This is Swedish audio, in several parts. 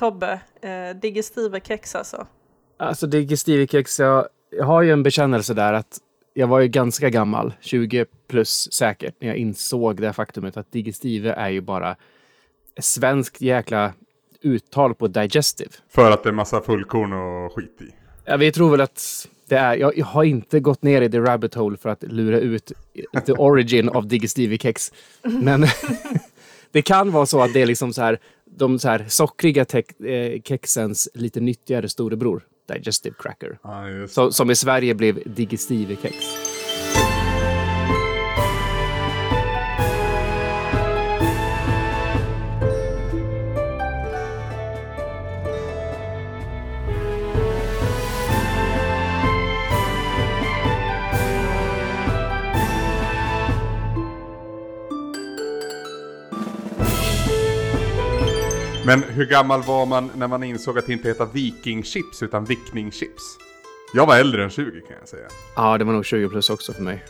Tobbe, eh, digestive-kex alltså. Alltså digestive-kex, jag, jag har ju en bekännelse där att jag var ju ganska gammal, 20 plus säkert, när jag insåg det faktumet att digestive är ju bara svenskt jäkla uttal på digestive. För att det är massa fullkorn och skit i. Ja, vi tror väl att det är, jag, jag har inte gått ner i the rabbit hole för att lura ut the origin of digestive-kex. Men det kan vara så att det är liksom så här, de så här sockriga eh, kexens lite nyttigare storebror, digestive cracker. Just. Så, som i Sverige blev digestive-kex. Men hur gammal var man när man insåg att det inte heter vikingchips utan vickningschips? Jag var äldre än 20 kan jag säga. Ja, det var nog 20 plus också för mig.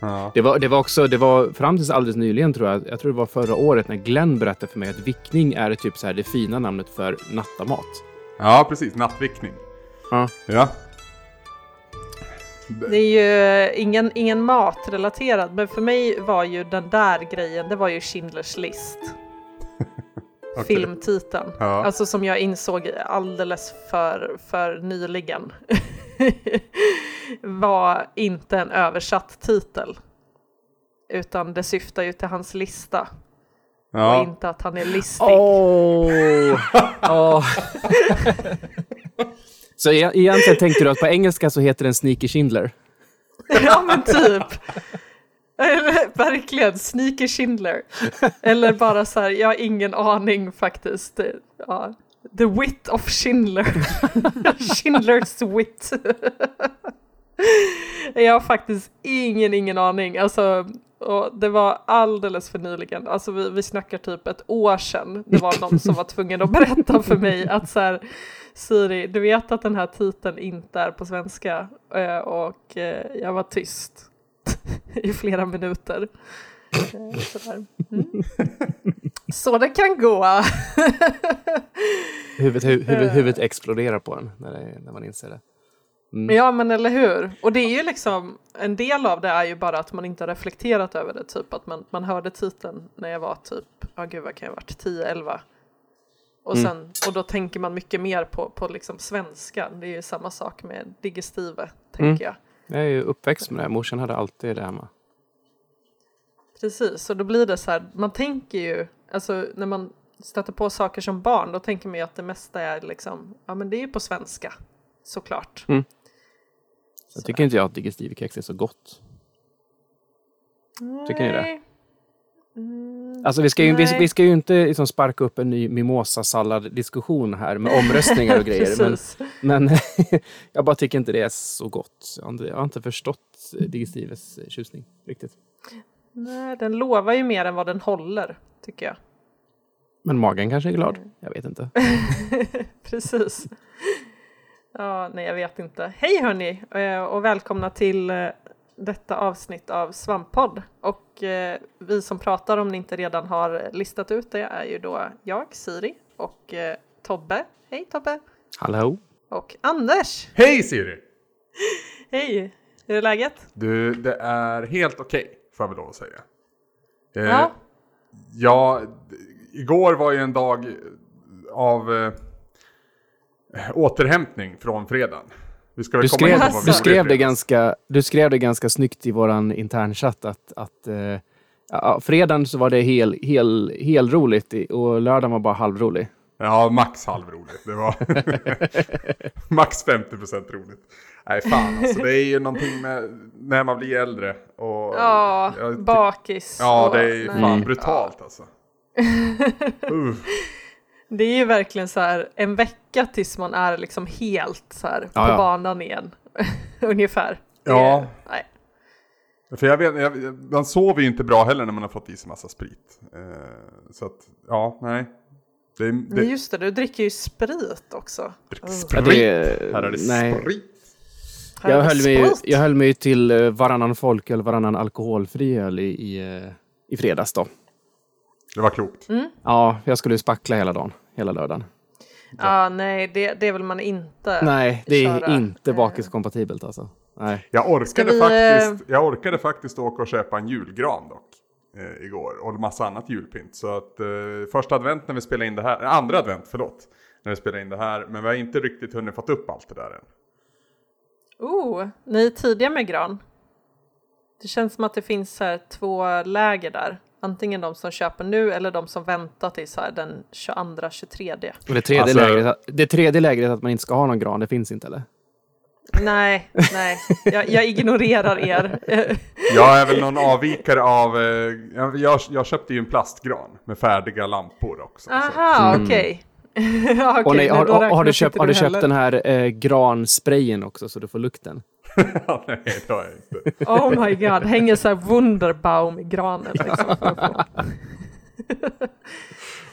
Ja. Det var, det var också, det var fram tills alldeles nyligen tror jag, jag tror det var förra året när Glenn berättade för mig att vickning är typ så här det fina namnet för nattamat. ja, precis. Nattvickning. Ja. Ja. Det är ju ingen, ingen matrelaterad, men för mig var ju den där grejen, det var ju Schindler's list. Okej. Filmtiteln. Ja. Alltså som jag insåg alldeles för, för nyligen. var inte en översatt titel. Utan det syftar ju till hans lista. Och Ja. inte att han är listig. Åh! Åh. Så e- egentligen tänkte du att på engelska så heter den Sneaky Schindler? Ja men typ. Verkligen, Sneaky Schindler. Eller bara så här, jag har ingen aning faktiskt. Ja. The wit of Schindler. Schindlers wit. jag har faktiskt ingen, ingen aning. Alltså, och det var alldeles för nyligen. Alltså vi, vi snackar typ ett år sedan. Det var någon som var tvungen att berätta för mig att så här, Siri, du vet att den här titeln inte är på svenska. Eh, och eh, jag var tyst i flera minuter. Eh. Mm. Så det kan gå. Huvudet, hu, huvud, huvudet exploderar på en när, det, när man inser det. Ja men eller hur. Och det är ju liksom, en del av det är ju bara att man inte har reflekterat över det. Typ att man, man hörde titeln när jag var typ, ja gud vad kan jag ha varit, 10-11. Och, sen, och då tänker man mycket mer på, på liksom svenska. Det är ju samma sak med digestive, tänker jag. Jag är ju uppväxt med det. Morsan hade alltid det hemma. Precis, och då blir det så här, man tänker ju, alltså när man stöter på saker som barn, då tänker man ju att det mesta är liksom, ja men det är ju på svenska, såklart. Mm. Så tycker inte jag att digestive-kex är så gott. Tycker ni det? Mm, Alltså vi ska ju, vi, vi ska ju inte liksom sparka upp en ny mimosa-sallad-diskussion här med omröstningar och grejer. men men jag bara tycker inte det är så gott. Jag har inte, förstått digestives tjusning riktigt. Nej, den lovar ju mer än vad den håller, tycker jag. Men magen kanske är glad? Jag vet inte. Precis. Ja, nej, jag vet inte. Hej hörni eh, och välkomna till eh, detta avsnitt av Svamppodd. Och eh, vi som pratar, om ni inte redan har listat ut det, är ju då jag, Siri, och eh, Tobbe. Hej Tobbe! Hallå? Och Anders! Hej Siri! Hej! Hur är läget? Du, det är helt okej, får jag väl lov att säga. Eh, Ja. ja, igår var ju en dag av eh, återhämtning från fredagen. Vi ska väl Du skrev, vi du, skrev det ganska, du skrev det ganska snyggt i våran internchatt att, att eh, ja, fredagen så var det hel, hel, hel roligt och lördagen var bara halvrolig. Ja, max halvroligt. Det var max 50% roligt. Nej, fan alltså. Det är ju någonting med när man blir äldre. Och, Ja, bakis. Ja, det är ju nej. fan brutalt alltså. Uff. Det är ju verkligen så här en vecka tills man är liksom helt så här Ja, på ja. banan igen. Ungefär. Ja. är- nej. För jag vet, jag, man sover ju inte bra heller när man har fått i sig massa sprit. Eh, så att, ja, nej. Det, det, Men just det, du dricker ju sprit också. drick Mm. sprit. Ja, det- Här är det nej. sprit. Här Jag höll, mig, sprit. jag höll mig till eh, varannan folköl, varannan alkoholfri öl i, i, eh, i fredags då. Det var klokt. Mm. Ja, jag skulle ju spackla hela dagen, hela lördagen. Ja, nej, det, det vill man inte Nej, det är köra. inte Eh, bakiskompatibelt alltså. Nej. Jag orkade, vi, faktiskt, jag orkade faktiskt åka och köpa en julgran dock. Eh, igår. Och en massa annat julpynt. Så att eh, första advent när vi spelar in det här, eh, andra advent förlåt. När vi spelar in det här. Men vi har inte riktigt hunnit fått upp allt det där än. Oh, ni är tidiga med gran. Det känns som att det finns här två läger där. Antingen de som köper nu eller de som väntar till så här den 22-23. Och det tredje, Alltså- lägret, det tredje lägret att man inte ska ha någon gran, det finns inte eller? Nej, nej, jag, jag ignorerar er. Jag är väl någon avvikare av, eh, jag, jag, köpte ju en plastgran med färdiga lampor också. så- Aha, okej. Ja, Och okej, nej, men har, har, har, du köpt, har du köpt den här eh, gransprayen också så du får lukten? nej, det har jag inte. Oh my god, hänger så här Wunderbaum i granen. Liksom.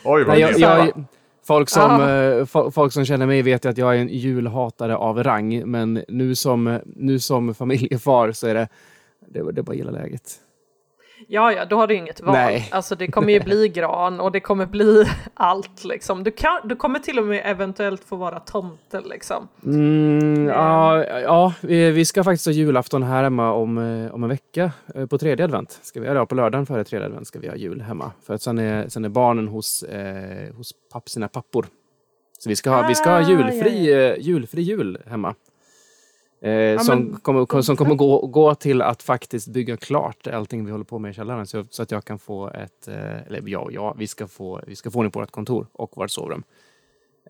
Oj, vad Nej, jag, jag, folk, som, Ah. fo- folk som känner mig vet ju att jag är en julhatare av rang, men nu som, nu som familjefar så är det, det, det är bara gilla läget. Ja, ja, då har du inget val. Nej. Alltså det kommer ju bli gran och det kommer bli allt liksom. Du, kan, du kommer till och med eventuellt få vara tomte liksom. Mm, ja, ja vi, ska faktiskt ha julafton här hemma om, eh, om en vecka. Eh, På tredje advent. Ska vi, ja, på lördagen före tredje advent ska vi ha jul hemma. För att sen är, sen är barnen hos, eh, hos papp, sina pappor. Så vi ska ha, vi ska ha Ah, julfri, ja, eh, julfri jul hemma. Eh, som, men- kommer, som kommer gå, gå till att faktiskt bygga klart allting vi håller på med i källaren. Så, så att jag kan få ett, eh, eller ja, ja vi, ska få, vi ska få ordning på vårt kontor och vårt sovrum.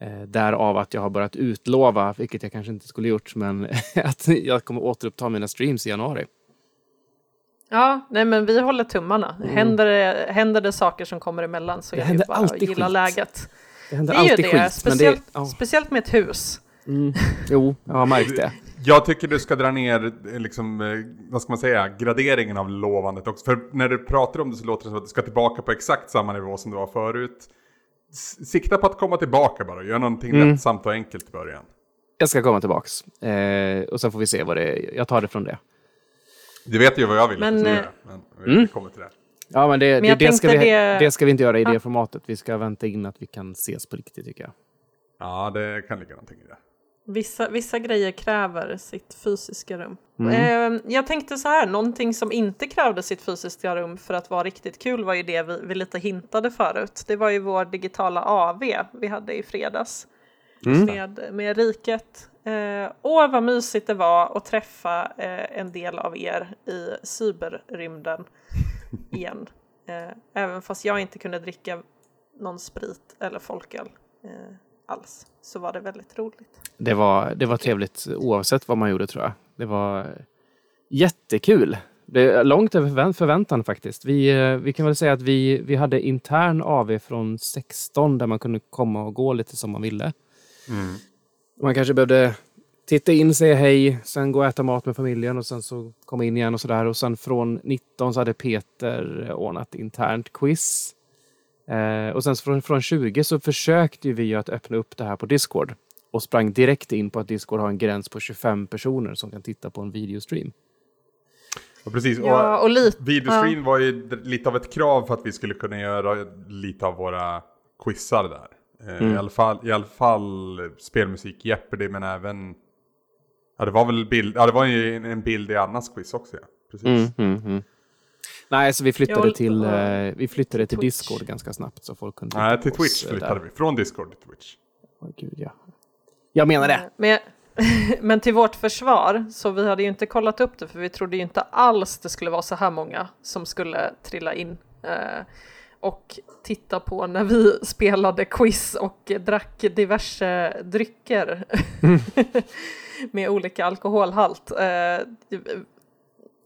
Eh, därav att jag har börjat utlova, vilket jag kanske inte skulle gjort, men att jag kommer återuppta mina streams i januari. Ja, nej men vi håller tummarna. Händer, det, händer det saker som kommer emellan så Det är det ju bara att gilla skit. läget. Det händer Det är ju alltid det, skit. Men det, speciellt, ja, speciellt med ett hus. mm, jo, jag har märkt det. Jag tycker du ska dra ner, eh, liksom, eh, vad ska man säga, graderingen av lovandet också. För när du pratar om det så låter det som att du ska tillbaka på exakt samma nivå som du var förut. Sikta på att komma tillbaka bara, gör någonting Mm. lättsamt och enkelt i början. Jag ska komma tillbaks. Eh, och sen får vi se vad det är. Jag tar det från det. Du vet ju vad jag vill Men, att du ska eh, göra, men vi mm. kommer till det. Ja, men det, Men det, ska vi, det- det ska vi inte göra i Ah. det formatet. Vi ska vänta in att vi kan ses på riktigt, tycker jag. Ja, det kan ligga någonting i det. Vissa, vissa grejer kräver sitt fysiska rum. Mm. Eh, jag tänkte så här, någonting som inte krävde sitt fysiska rum för att vara riktigt kul var ju det vi, vi lite hintade förut. Det var ju vår digitala AV vi hade i fredags Mm. med, med Riket. Eh, åh, vad mysigt det var att träffa eh, en del av er i cyberrymden igen. Eh, även fast jag inte kunde dricka någon sprit eller folköl eh, alls så var det väldigt roligt. Det var, det var trevligt oavsett vad man gjorde, tror jag. Det var jättekul. Det är långt över förvä- förväntan faktiskt. Vi, eh, vi kan väl säga att vi, vi hade intern AV från 16 där man kunde komma och gå lite som man ville. Man kanske behövde titta in, säga hej, sen gå och äta mat med familjen och sen så komma in igen och sådär. Och sen från 19 så hade Peter ordnat internt quiz. Eh, och sen från, från 20 så försökte ju vi att öppna upp det här på Discord. Och sprang direkt in på att Discord har en gräns på 25 personer som kan titta på en videostream. Och precis, Ja, och och lite... videostream var ju lite av ett krav för att vi skulle kunna göra lite av våra quizar där. Eh, Mm. I, alla fall, I alla fall spelmusik Jeopardy men även... Ja det var väl bild, ja, det var ju en, en bild i Annas quiz också ja. Precis. Mm, mm, mm. Nej, så vi flyttade Jag- till, eh, vi flyttade till Twitch. Discord ganska snabbt så folk kunde Nej, till oss, Twitch eh, flyttade där. vi. Från Discord till Twitch. Åh, gud, ja. Jag menar det. Men, men till vårt försvar, så vi hade ju inte kollat upp det för vi trodde ju inte alls det skulle vara så här många som skulle trilla in eh, och titta på när vi spelade quiz och drack diverse drycker med olika alkoholhalt. Eh,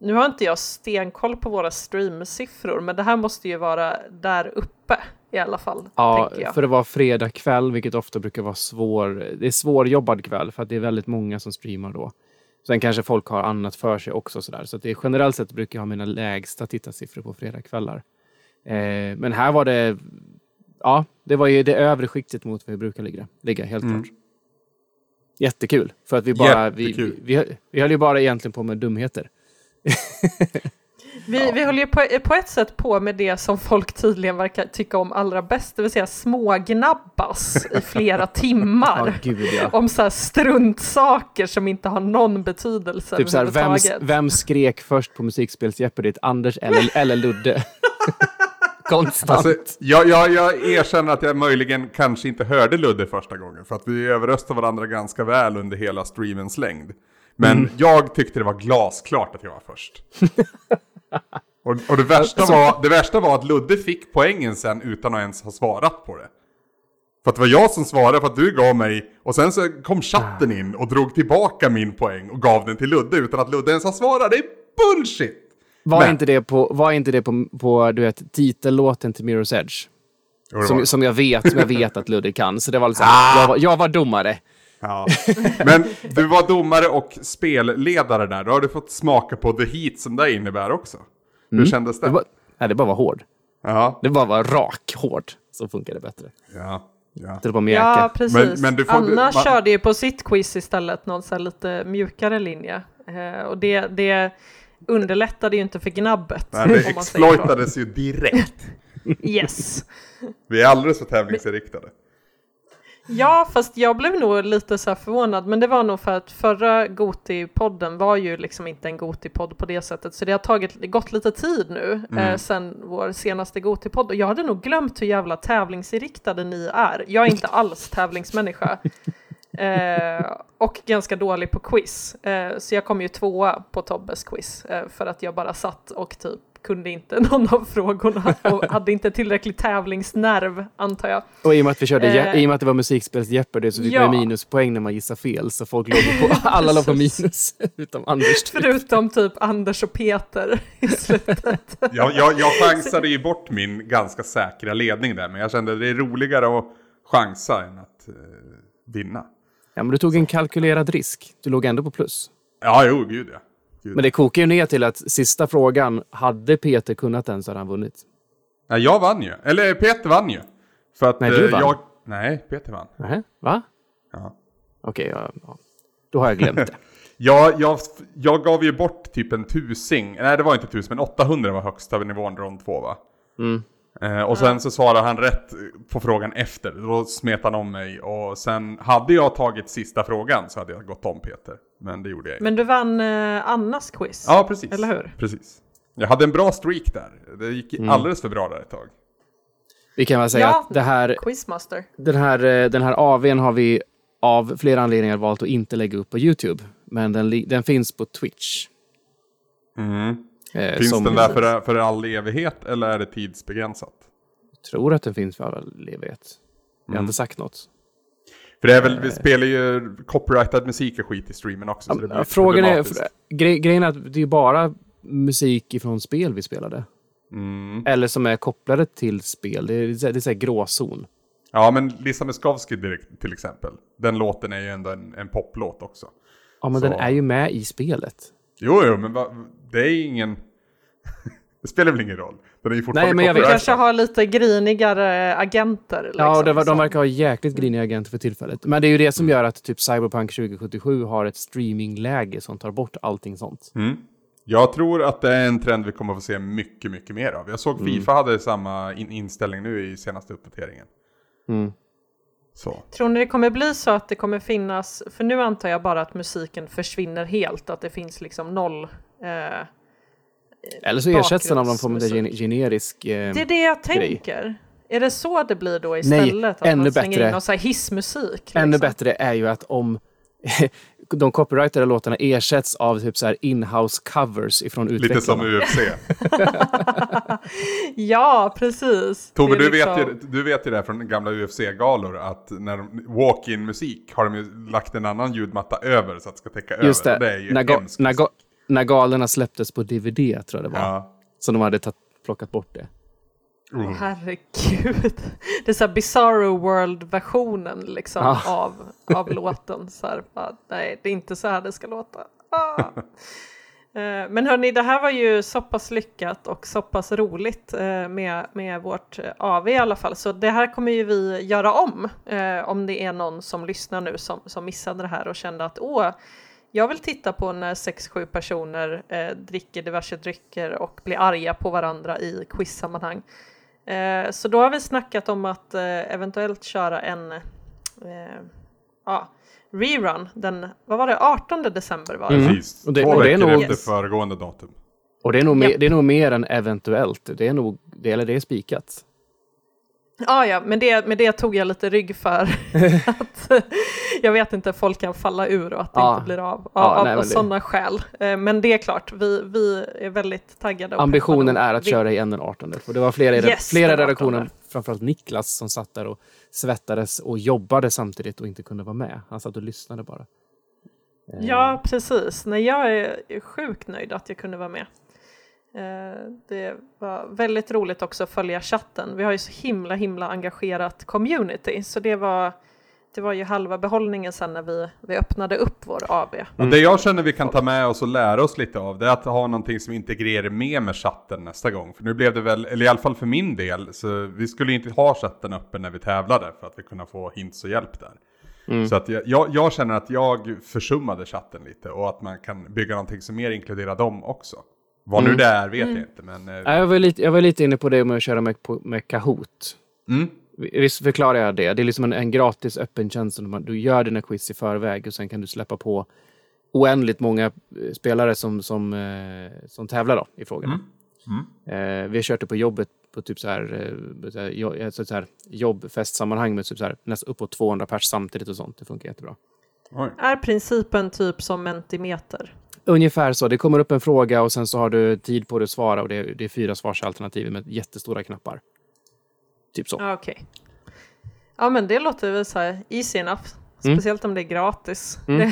nu har inte jag stenkoll på våra streamsiffror men det här måste ju vara där uppe i alla fall. Ja, för det var fredag kväll, vilket ofta brukar vara svår. Det är svårjobbad kväll för att det är väldigt många som streamar då. Sen kanske folk har annat för sig också sådär. Så att det är, generellt sett brukar jag ha mina lägsta tittarsiffror på fredagskvällar. Eh, men här var det, ja, det var ju det övre skiktet mot vad vi brukar ligga, ligga helt Mm. klart. Jättekul, för att vi bara, vi, vi, vi, vi höll ju bara egentligen på med dumheter. Vi, vi håller ju på, på ett sätt på med det som folk tydligen verkar tycka om allra bäst, det vill säga smågnabbas i flera Ja, timmar. gud ja. om så här struntsaker som inte har någon betydelse Typ såhär, vem, överhuvudtaget. vem skrek först på musikspelsjeopardyt? Anders eller, eller Ludde? Konstant. Alltså, jag, jag, jag erkänner att jag möjligen kanske inte hörde Ludde första gången. För att vi överröstade varandra ganska väl under hela streamens längd. Men jag tyckte det var glasklart att jag var först. och och det, värsta var, det värsta var att Ludde fick poängen sen utan att ens ha svarat på det. För att det var jag som svarade för att du gav mig, och sen så kom chatten in och drog tillbaka min poäng och gav den till Ludde utan att Ludde ens har svarat. Det är bullshit! var, men- inte det på, var inte det på, på du vet, titellåten till Mirror's Edge? Som, som, jag vet, som jag vet att Ludde kan. Så det var liksom, Ah! jag, var, jag var domare. Ja. Men du var domare och spelledare där. Då har du fått smaka på the heat som det innebär också. Hur kändes det? Det, var, nej, det bara var hård. Ja, Det bara var rak hård. Så funkar det bättre. ja, ja. Det var mjäka. Ja, precis. Men- men du får- Anna man- körde ju på sitt quiz istället någon så här lite mjukare linje. Eh, och det, det underlättade ju inte för gnabbet. Nej, det exploitades ju direkt. Yes. Vi är alldeles för tävlingsinriktade. Ja, fast jag blev nog lite så förvånad, men det var nog för att förra Goti-podden var ju liksom inte en Goti-podd på det sättet, så det har tagit, gått lite tid nu eh, sen vår senaste Goti-podd, och jag hade nog glömt hur jävla tävlingsinriktade ni är. Jag är inte alls tävlingsmänniska. Eh, och ganska dålig på quiz. Eh, så jag kom ju tvåa på Tobbes quiz eh, för att jag bara satt och typ kunde inte någon av frågorna och hade inte tillräcklig tävlingsnerv antar jag. Och i och med att vi körde, Eh. i och med att det var musikspels Jeopardy så fick Ja. man minuspoäng när man gissar fel. Så folk låg på, alla låg på minus. Utom Anders. typ. Förutom typ Anders och Peter i slutet. Jag, jag, jag chansade ju bort min ganska säkra ledning där, men jag kände att det är roligare att chansa än att eh, vinna. Ja, men du tog en kalkylerad risk. Du låg ändå på plus. Ja, jo, gud ja. Gud. Men det kokar ju ner till att sista frågan, hade Peter kunnat den så hade han vunnit. Nej, jag vann ju. Eller Peter vann ju. För att Nej, du eh, vann. jag... Nej, Peter vann. Nähä, va? Ja. Okej, ja, ja. då har jag glömt det. Jag, jag, jag gav ju bort typ en tusing, nej det var inte tusen, men 800 var högsta nivån rond 2 va? Mm. Eh, och sen så svarade han rätt på frågan efter, då smet han om mig och sen hade jag tagit sista frågan så hade jag gått om Peter. Men det gjorde jag inte. Men du vann eh, Annas quiz. Ja, precis. Eller hur? Precis. Jag hade en bra streak där. Det gick Mm. alldeles för bra där ett tag. Vi kan väl säga Ja. att det här, Quizmaster. den, här, eh, den här AWn har vi av flera anledningar valt att inte lägga upp på YouTube. Men den, den finns på Twitch. Eh, Finns som- den där för, för all evighet eller är det tidsbegränsat? tror att den finns för all evighet. Jag har inte sagt något. För det är väl, vi spelar ju copyrightad musik och skit i streamen också. så det blir Frågan är, problematiskt. gre grejen är att det är bara musik ifrån spel vi spelade. Mm. Eller som är kopplade till spel. Det är, det är, gråzon. Ja, men Lisa Miskovsky till exempel. Den låten är ju ändå en, en poplåt också. Ja, men Så- den är ju med i spelet. Jo, jo, men va, det är ingen... det spelar väl ingen roll? Den är ju fortfarande Nej, men jag vet- kanske har lite grinigare agenter. Liksom, Ja, och det var, de verkar ha jäkligt griniga agenter för tillfället. Men det är ju det som gör att typ Cyberpunk 2077 har ett streamingläge som tar bort allting sånt. Mm. Jag tror att det är en trend vi kommer att få se mycket, mycket mer av. Jag såg Fifa hade samma in inställning nu i senaste uppdateringen. Mm. Så. Tror ni det kommer bli så att det kommer finnas, för nu antar jag bara att musiken försvinner helt, att det finns liksom noll. Eh, Eller så ersätts den av någon form av gen generisk... Eh, det är det jag grej. tänker. Är det så det blir då istället? att ännu man slänger bättre. in någon så här hissmusik? Ännu liksom? bättre är ju att om de copyrightade låtarna ersätts av typ så här in-house covers ifrån Lite utvecklarna. som UFC. Ja, precis. Är du, vet liksom- ju, du vet ju det här från gamla UFC-galor att när de, walk-in musik har de ju lagt en annan ljudmatta över så att det ska täcka Just över. det, det är ju när, hemskt. när, ga- när galerna släpptes på DVD tror jag det var. Ja. Så de hade tagit, plockat bort det. Mm. Herregud. Det är så här Bizarro World-versionen liksom Ja. av, av låten. Så här, bara, nej, det är inte så här det ska låta. Ah. Eh, Men hörni, det här var ju så pass lyckat och så pass roligt eh, med, med vårt eh, AV i alla fall. Så det här kommer ju vi göra om. Om det är någon som lyssnar nu som, som missade det här och kände att åh, jag vill titta på när sex, sju personer eh, dricker diverse drycker och blir arga på varandra i quizsammanhang. Eh, så då har vi snackat om att eh, eventuellt köra en eh, ja, rerun den, vad var det, 18 december var det? Mm. Precis, Och det- två och det är veckor nog- efter Yes. föregående datum. Och det är nog, mer, Japp. det är nog mer än eventuellt. Det är nog, det, eller det är spikat. Ja, ja, men det, med det tog jag lite rygg för att eh, jag vet inte, folk kan falla ur och att det Ja. inte blir av Ja, av, nej, av men det- sådana skäl. Eh, Men det är klart, vi, vi är väldigt taggade. Ambitionen är att vill- köra igen den 18. Och det var flera, i- Yes, flera i den 18. redaktionen, framförallt Niklas, som satt där och svettades och jobbade samtidigt och inte kunde vara med. Han satt och lyssnade bara. Eh, Ja, precis. Nej, jag är sjukt nöjd att jag kunde vara med. Eh, Det var väldigt roligt också att följa chatten. Vi har ju så himla, himla engagerat community, så det var, det var ju halva behållningen sen när vi, vi öppnade upp vår AV. Och Det jag känner vi kan ta med oss och lära oss lite av, det är att ha någonting som integrerar med med chatten nästa gång. För nu blev det väl, eller i alla fall för min del, så vi skulle inte ha chatten öppen när vi tävlade för att vi kunde få hints och hjälp där. Så att jag, jag, jag känner att jag försummade chatten lite och att man kan bygga någonting som mer inkluderar dem också. Vad nu det är vet jag inte, men... eh, Nej, Jag var, lite, jag var lite inne på det med att köra med, med Kahoot. Mm. Visst förklarar jag det? Det är liksom en, en gratis öppen tjänst. Du gör dina quiz i förväg och sen kan du släppa på oändligt många eh, spelare som, som, eh, som tävlar då, i frågorna. Mm. Eh, vi har kört det på jobbet på typ så här, så så här jobbfestsammanhang med typ så här, nästan uppåt 200 pers samtidigt och sånt. Det funkar jättebra. Oj. Är principen typ som Mentimeter? Ungefär så. Det kommer upp en fråga och sen så har du tid på dig att svara och det är, det är fyra svarsalternativ med jättestora knappar. Typ så. Ja, Okej. Ja, men det låter väl så här easy enough. Mm. Speciellt om det är gratis. Mm.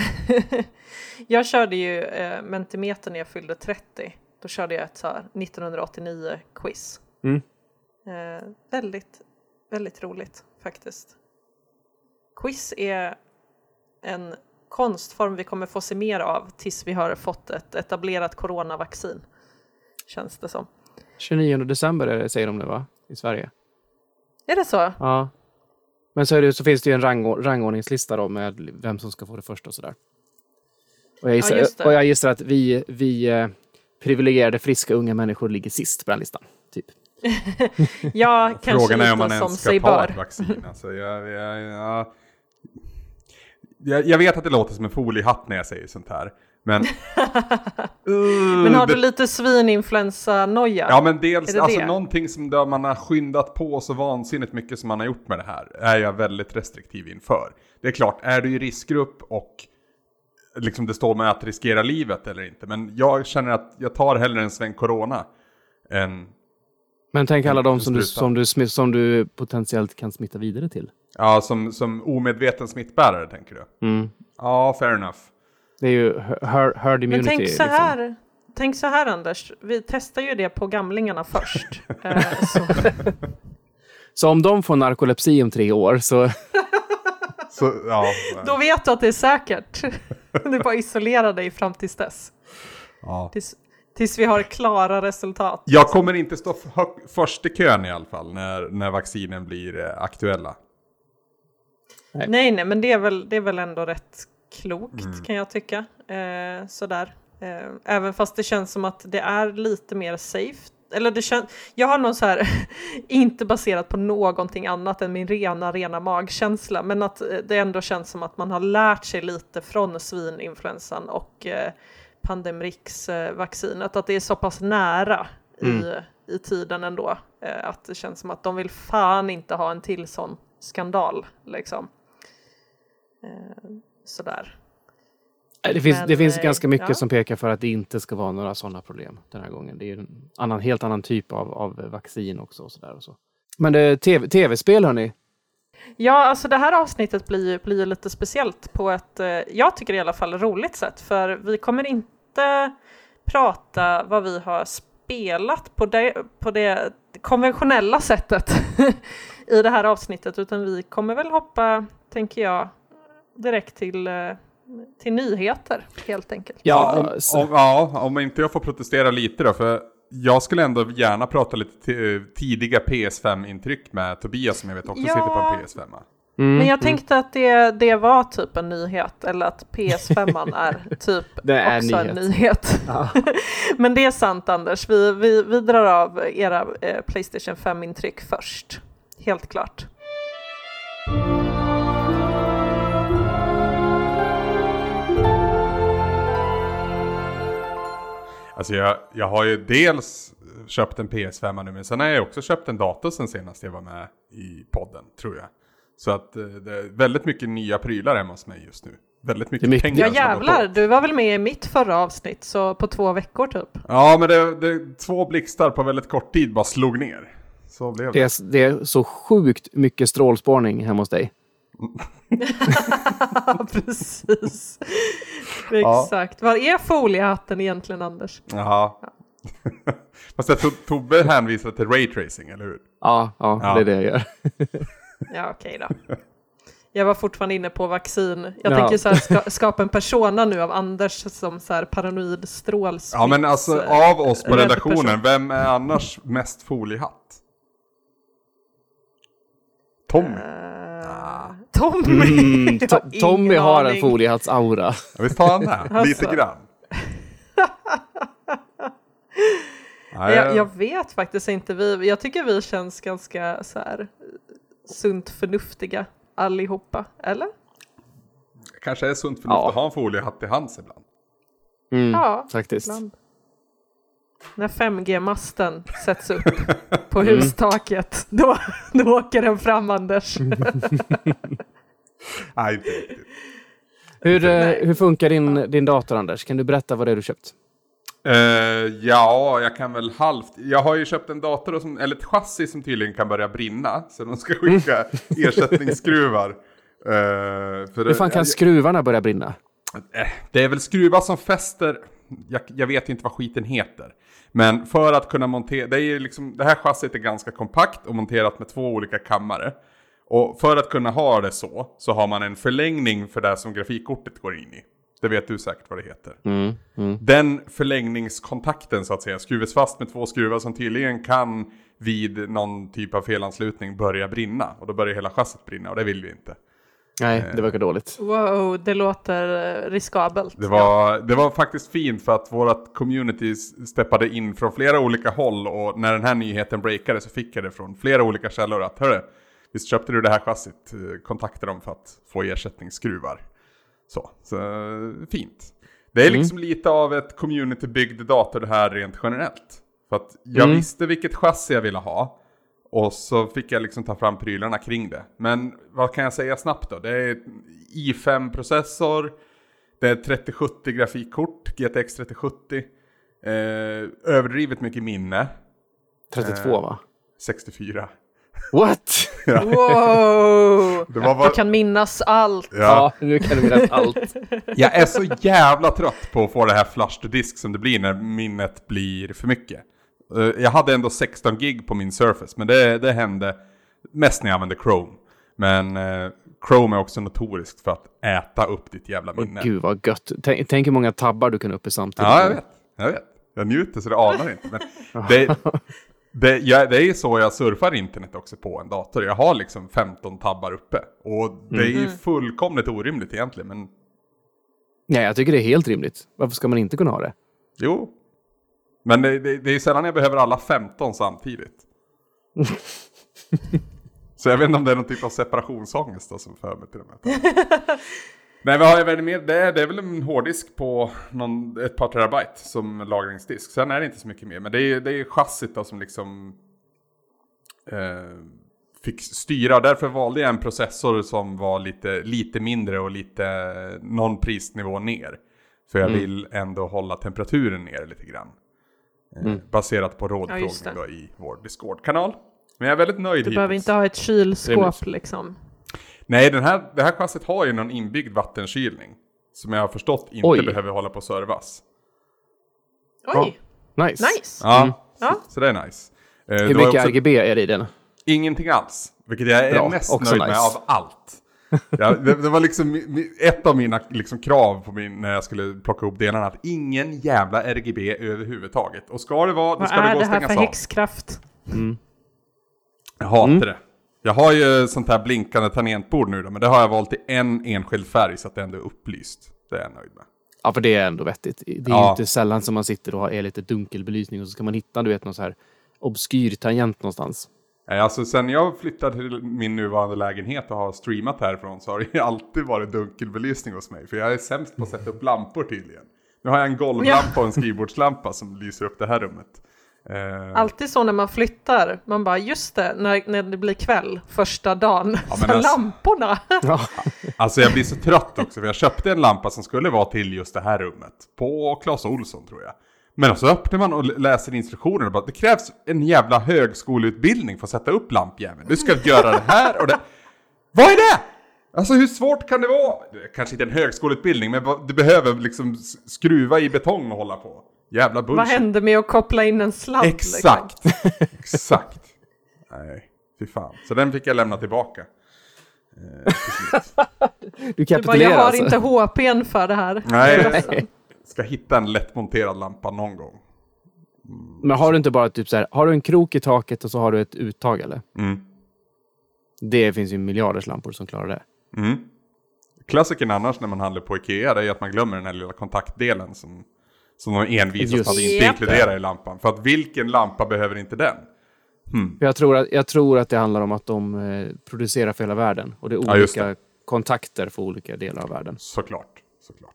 Jag körde ju eh, Mentimeter när jag fyllde 30. Då körde jag ett så här 1989-quiz. Mm. Eh, väldigt, väldigt roligt faktiskt. Quiz är en konstform vi kommer få se mer av tills vi har fått ett etablerat coronavaccin. Känns det som. 29 december är det, säger de nu va? I Sverige. Är det så? Ja. Men så, är det, så finns det ju en rang, rangordningslista då med vem som ska få det först och sådär. Och jag gissar, det. och jag gissar att vi, vi eh, privilegierade friska unga människor ligger sist på den listan. Typ. Ja, kanske Frågan är om man som ens ska ta ett vaccin. Alltså, jag, jag, jag, jag, jag vet att det låter som en foliehatt när jag säger sånt här. Men... Men har det- du lite svininfluensa-noja? Ja men dels, det alltså det? någonting som man har skyndat på så vansinnigt mycket som man har gjort med det här är jag väldigt restriktiv inför. Det är klart, är du i riskgrupp och liksom det står med att riskera livet eller inte. Men jag känner att jag tar hellre en sväng corona än, Men tänk alla de som du, som, du, som du potentiellt kan smitta vidare till. ja som, som omedveten smittbärare tänker du. Mm. Ja, fair enough. Det är ju her- herd immunity. Men tänk så liksom. här, tänk så här Anders, vi testar ju det på gamlingarna först. Eh, så, Så om de får narkolepsi om tre år så... Så, ja, då vet du att det är säkert. Är bara att isolera dig fram tills dess. ja. Tills, tills vi har klara resultat. Jag kommer inte stå först i kön i alla fall när, när vaccinen blir eh, aktuella. Nej, nej, men det är väl, det är väl ändå rätt klokt kan jag tycka. Eh, sådär. Eh, även fast det känns som att det är lite mer safe. Eller det känns, jag har någon så här, inte baserat på någonting annat än min rena, rena magkänsla, men att eh, det ändå känns som att man har lärt sig lite från svininfluensan och eh, Pandemrix-vaccinet, att det är så pass nära i, i tiden ändå, eh, att det känns som att de vill fan inte ha en till sån skandal, liksom. Eh, sådär. Det finns, Men, det finns eh, ganska mycket ja. som pekar för att det inte ska vara några sådana problem den här gången. Det är en annan, helt annan typ av, av vaccin också. Och så och så. Men det, TV, tv-spel hörni. Ja, alltså det här avsnittet blir ju blir ju lite speciellt på ett, jag tycker i alla fall, roligt sätt. För vi kommer inte prata vad vi har spelat på det, på det konventionella sättet i det här avsnittet, utan vi kommer väl hoppa, tänker jag, direkt till, eh, till nyheter helt enkelt. Ja, om, ja, om inte jag får protestera lite då, för jag skulle ändå gärna prata lite ti- tidiga PS5-intryck med Tobias som jag vet också Ja. sitter på en PS5. Mm, Men jag tänkte att det, det var typ en nyhet, eller att PS5 är typ Det är också en nyhet. nyhet. Ja. Men det är sant Anders, vi, vi, vi drar av era eh, Playstation 5-intryck först. Helt klart. Alltså jag, jag har ju dels köpt en PS5 nu, men sen har jag också köpt en dator sen senast jag var med i podden, tror jag. Så att eh, det är väldigt mycket nya prylar hemma hos mig just nu. Väldigt mycket, mycket- pengar Ja jävlar, du var väl med i mitt förra avsnitt, så på två veckor typ. Ja, men det, det två blixtar på väldigt kort tid bara slog ner. Så blev Det, det. är, det är så sjukt mycket strålspårning hemma hos dig. Ja, precis. Exakt. Var är foliehatten egentligen Anders? Jaha. Fast jag tror Tobbe hänvisade till raytracing, eller hur? Ja, ja, Ja. det är det jag gör. Ja okej då. Jag var fortfarande inne på vaccin. Jag Ja. tänker så här, ska, skapa en persona nu av Anders som så här paranoid strålsmitts... Ja, men alltså eh, av oss på redaktionen, person. vem är annars mest foliehatt? Tommy? Eh, Tommy! Mm, To- har Tommy har en aning. foliehattsaura. Ja, visst har han det? Alltså. Lite grann. Jag, jag vet faktiskt inte. Vi, jag tycker vi känns ganska så här sunt förnuftiga allihopa. Eller? kanske är sunt förnuft Ja. att ha en foliehatt i hands ibland. Mm, Ja, faktiskt. ibland. När 5G-masten sätts upp på Mm. hustaket, då, då åker den fram Anders. Nej, inte riktigt. Hur, eh, Nej. hur funkar din, din dator, Anders? Kan du berätta vad det är du köpt? Eh, ja, jag kan väl halvt. Jag har ju köpt en dator, som, eller ett chassi som tydligen kan börja brinna. Så de ska skicka ersättningsskruvar. Eh, för Hur fan kan jag- skruvarna börja brinna? Eh, Det är väl skruvar som fäster, jag, jag vet inte vad skiten heter. Men för att kunna montera, det, är liksom, det här chassit är ganska kompakt och monterat med två olika kammare. Och för att kunna ha det så, så har man en förlängning för det som grafikkortet går in i. Det vet du säkert vad det heter. Mm, mm. Den förlängningskontakten så att säga skruvas fast med två skruvar som tydligen kan vid någon typ av felanslutning börja brinna. Och då börjar hela chassit brinna och det vill vi inte. Nej, det verkar dåligt. Wow, det låter eh, riskabelt. Det var, det var faktiskt fint för att vårat community steppade in från flera olika håll och när den här nyheten breakade så fick jag det från flera olika källor att hörru, visst köpte du det här chassit? Eh, Kontakta dem för att få ersättningsskruvar. Så, så fint. Det är liksom lite av ett communitybyggd dator det här rent generellt. För att jag Mm. visste vilket chassi jag ville ha. Och så fick jag liksom ta fram prylarna kring det. Men vad kan jag säga snabbt då? Det är i5-processor. Det är 3070 grafikkort, GTX 3070. Eh, överdrivet mycket minne, 32 Eh. va? 64. What? Wow! Det var Du bara, kan minnas allt. ja, Ja, nu kan du minnas allt. jag är så jävla trött på att få det här flash to disk som det blir när minnet blir för mycket. Eh, jag hade ändå 16 gig på min Surface, men det, det hände mest när jag använde Chrome. Men eh, Chrome är också notoriskt för att äta upp ditt jävla Åh, minne. gud vad gött. Tänk, tänk hur många tabbar du kan upp i samtidigt. Ja, jag vet. Jag vet. Jag njuter så det anar inte. Men det, det, jag, det är ju så jag surfar internet också på en dator. Jag har liksom 15 tabbar uppe. Och det är ju fullkomligt orimligt egentligen. Men Nej, jag tycker det är helt rimligt. Varför ska man inte kunna ha det? jo. Men det, det, det är ju sällan jag behöver alla 15 samtidigt. så jag vet inte om det är någon typ av separationsångest då, som för mig till de här. Nej, vad har jag väl med? Det är, det är väl en hårddisk på någon, ett par terabyte som lagringsdisk. Sen är det inte så mycket mer. Men det är, det är chassit då som liksom eh, fick styra. Därför valde jag en processor som var lite, lite mindre och lite någon prisnivå ner. För jag vill ändå hålla temperaturen ner lite grann. Eh, Baserat på Ja, rådfrågning det. då i vår Discord-kanal. Men jag är väldigt nöjd Du behöver hittills. inte ha ett kylskåp liksom. Nej, den här, det här chassit har ju någon inbyggd vattenkylning. Som jag har förstått inte Oj. behöver hålla på att servas. Oj, Nice. nice! Ja, Ja. så det är nice. Eh, Hur det mycket också RGB är det i den? Ingenting alls. Vilket jag är Bra, mest också nöjd med nice. av allt. Ja, det, det var liksom ett av mina liksom, krav på min, när jag skulle plocka ihop delarna. Att ingen jävla RGB överhuvudtaget. Och ska det vara, då Vad ska det är gå det att här stängas för av. häxkraft? Jag hatar Mm. det. Jag har ju sånt här blinkande tangentbord nu då, men det har jag valt i en enskild färg så att det ändå är upplyst. Det är jag nöjd med. Ja, för det är ändå vettigt. Det är Ja. ju inte sällan som man sitter och har är lite dunkelbelysning och så ska man hitta, du vet, någon så här obskyr tangent någonstans. Nej, Alltså sen jag flyttade till min nuvarande lägenhet och har streamat härifrån så har det alltid varit dunkelbelysning hos mig. För jag är sämst på att sätta upp lampor tydligen. Nu har jag en golvlampa och en skrivbordslampa som lyser upp det här rummet. Eh, Alltid så när man flyttar, man bara just det, när, när det blir kväll första dagen, Ja, så alltså- lamporna. Ja. Alltså jag blir så trött också för jag köpte en lampa som skulle vara till just det här rummet. På Clas Olsson tror jag. Men så öppnar man och läser instruktioner och bara det krävs en jävla högskoleutbildning för att sätta upp lampjäveln. Du ska göra det här och det. Vad är det? Alltså hur svårt kan det vara? Kanske inte en högskoleutbildning men du behöver liksom skruva i betong och hålla på. Jävla bullshit. Vad hände med att koppla in en sladd? liksom? Exakt, exakt. Nej, fy fan. Så den fick jag lämna tillbaka. Eh. Du Du bara, kapitulerar jag har alltså. inte HP'n för det här. Nej. Jag ledsen. Ska hitta en lättmonterad lampa någon gång. Men har du inte bara typ så här, har du en krok i taket och så har du ett uttag eller? Mm. Det finns ju miljarders lampor som klarar det. Mm. Klassikern annars när man handlar på Ikea är att man glömmer den här lilla kontaktdelen som, som de envisas att inte det. inkludera i lampan. För att vilken lampa behöver inte den? För Jag tror, att, jag tror att det handlar om att de eh, producerar för hela världen. Och det är Ja, just olika kontakter för olika delar av världen. Såklart. Såklart.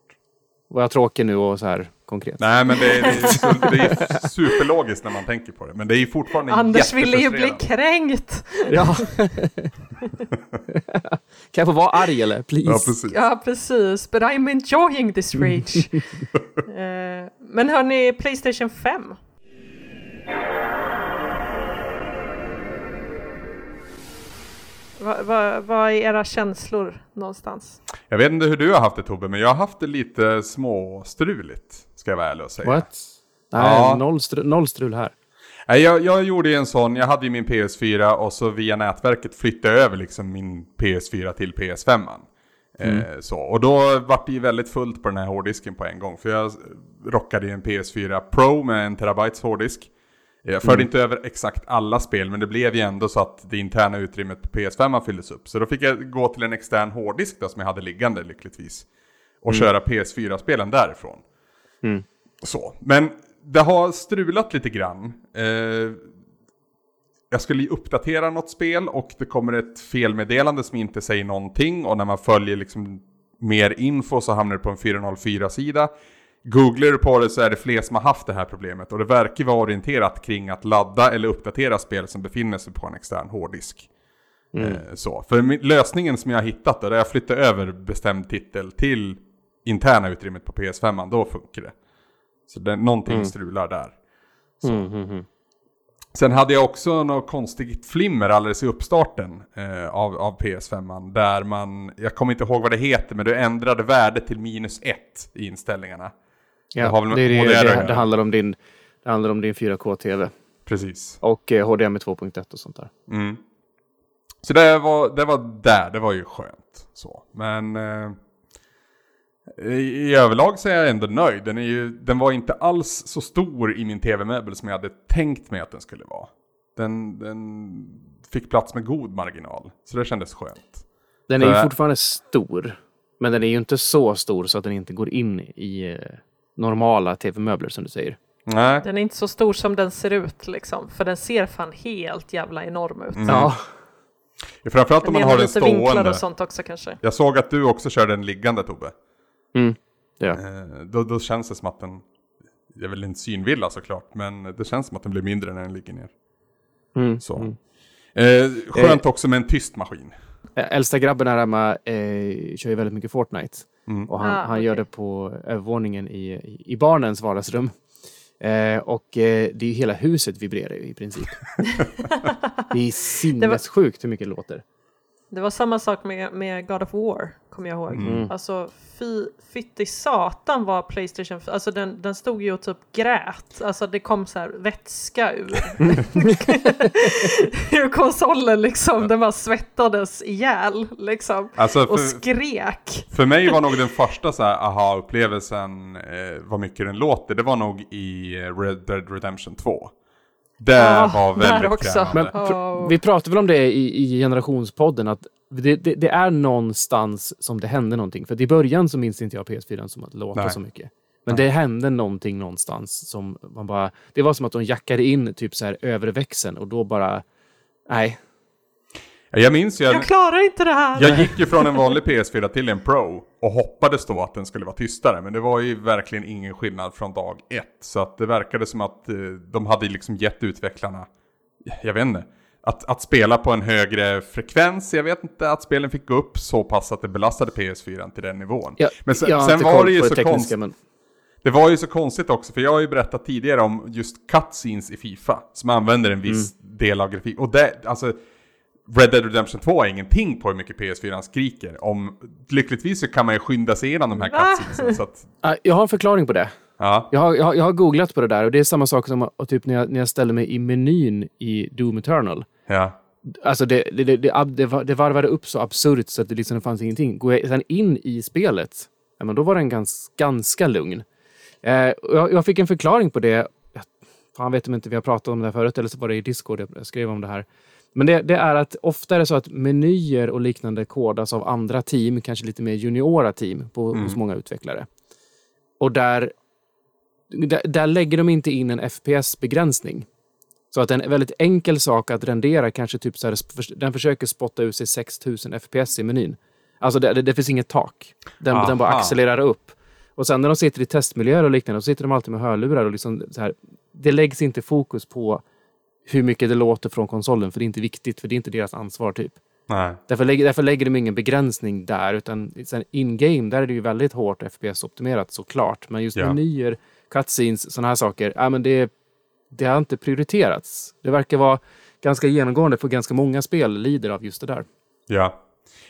Var jag tråkig nu och så här konkret? Nej men det är, det, är, så- det är superlogiskt när man tänker på det. Men det är fortfarande Anders ville ju bli kränkt. Ja. kan jag få vara arg eller? Please. Ja precis. Ja, precis. But I'm enjoying this rage. Eh, men hörni, Playstation 5. Vad va, vad är era känslor någonstans? Jag vet inte hur du har haft det Tobbe, men jag har haft det lite småstruligt. Ska jag vara ärlig och säga. What? Nej, Ja. noll, stru- noll strul här. Nej, jag, jag gjorde ju en sån, jag hade ju min PS4 och så via nätverket flyttade jag över liksom min PS4 till PS5. Eh, så. Och då var det ju väldigt fullt på den här hårddisken på en gång. För jag rockade ju en PS4 Pro med en terabytes hårddisk. Jag förde inte över exakt alla spel, men det blev ju ändå så att det interna utrymmet på PS5 fylldes upp. Så då fick jag gå till en extern hårddisk då, som jag hade liggande lyckligtvis. Och köra PS4-spelen därifrån. Mm. Så, men det har strulat lite grann. Eh, jag skulle uppdatera något spel och det kommer ett felmeddelande som inte säger någonting och när man följer liksom mer info så hamnar det på en 404-sida. Googlar du på det så är det fler som har haft det här problemet och det verkar vara orienterat kring att ladda eller uppdatera spel som befinner sig på en extern hårddisk. Eh, så. För lösningen som jag har hittat då, där jag flyttar över bestämd titel till interna utrymmet på PS5, då funkar det. Så det, någonting strular där. Mm, mm, mm. Sen hade jag också något konstigt flimmer alldeles i uppstarten eh, av, av PS5. Där man, jag kommer inte ihåg vad det heter, men du ändrade värdet till minus ett i inställningarna. Ja, Det det, det, det, det, handlar om din, det handlar om din 4K-TV. Precis. Och eh, HDMI 2.1 och sånt där. Mm. Så det var, det var där, det var ju skönt. Så. Men eh, i, i överlag så är jag ändå nöjd. Den, är ju, den var inte alls så stor i min tv-möbel som jag hade tänkt mig att den skulle vara. Den, den fick plats med god marginal. Så det kändes skönt. Den är ju fortfarande stor. Men den är ju inte så stor så att den inte går in i eh, normala tv-möbler som du säger. Nej, Den är inte så stor som den ser ut liksom, för den ser fan helt jävla enorm ut. Ja. framförallt om Den man har den vinklar stående. och sånt också kanske. Jag såg att du också kör den liggande Tobbe. Mm. ja. Eh, då, då känns det som att den, det är väl en synvilla såklart, men det känns som att den blir mindre när den ligger ner. Mm. Så. Mm. Eh, skönt också med en tyst maskin. Äldsta grabben här hemma eh, kör ju väldigt mycket Fortnite. Mm. Och han, Ah, han gör okej. det på övervåningen i, i, barnens vardagsrum. Eh, och eh, det är hela huset vibrerar ju i princip. det är sinnessjukt hur mycket det låter. Det var samma sak med, med God of War, kommer jag ihåg. Mm. Alltså, fy, fytti satan var Playstation, alltså den, den stod ju och typ grät. Alltså det kom så här vätska ur, ur konsolen liksom. Den bara svettades ihjäl liksom. Alltså Och för, skrek. för mig var nog den första så här aha-upplevelsen, eh, vad mycket den låter, det var nog i eh, Red Dead Redemption 2. Det Ja, var där väldigt också. krävande. Men Oh. vi pratade väl om det i, i generationspodden, att det, det, det är någonstans som det hände någonting. För i början så minns inte jag PS4 som att låta Nej. så mycket. Men det hände någonting någonstans som man bara... Det var som att de jackade in typ så här över växeln och då bara... Nej. Jag minns ju, Jag jag, klarar inte det här! jag gick ju från en vanlig PS4 till en Pro och hoppades då att den skulle vara tystare. Men det var ju verkligen ingen skillnad från dag ett. Så att det verkade som att eh, de hade liksom gett utvecklarna, jag vet inte, att, att spela på en högre frekvens. Jag vet inte, att spelen fick gå upp så pass att det belastade PS4 till den nivån. Jag, Men sen, jag har sen inte var det ju så konstigt. men... Det var ju så konstigt också, för jag har ju berättat tidigare om just cutscenes i Fifa, som använder en viss del av grafik. Och det, alltså, Red Dead Redemption 2 är ingenting på hur mycket PS4 skriker. Om, lyckligtvis så kan man ju skynda sig igenom de här cutscenesen, så att, Ah, Jag har en förklaring på det. ja. Jag har, jag, har, jag har googlat på det där och det är samma sak som typ när, jag, när jag ställer mig i menyn i Doom Eternal. Ja. Alltså det, det, det, det, det, var- det varvade upp så absurt så att det liksom fanns ingenting. Går jag sen in i spelet, ja, men då var den gans, ganska lugn. Eh, jag, jag fick en förklaring på det. Jag- Fan vet om inte vi har pratat om det här förut eller så var det i Discord jag skrev om det här. Men det, det är att ofta är det så att menyer och liknande kodas av andra team, kanske lite mer juniora team på, hos många utvecklare. Och där, där, där lägger de inte in en FPS-begränsning. Så att en väldigt enkel sak att rendera kanske typ så här, den försöker spotta ut sig 6000 FPS i menyn. Alltså det, det, det finns inget tak. Den, den bara accelererar upp. Och sen när de sitter i testmiljöer och liknande, så sitter de alltid med hörlurar och liksom så här, det läggs inte fokus på hur mycket det låter från konsolen, för det är inte viktigt, för det är inte deras ansvar typ. Nej. Därför lägger, därför lägger de ingen begränsning där, utan sen in-game, där är det ju väldigt hårt FPS-optimerat såklart. Men just Ja. menyer, cutscenes, sådana här saker, ja, men det, det har inte prioriterats. Det verkar vara ganska genomgående för ganska många spel lider av just det där. Ja.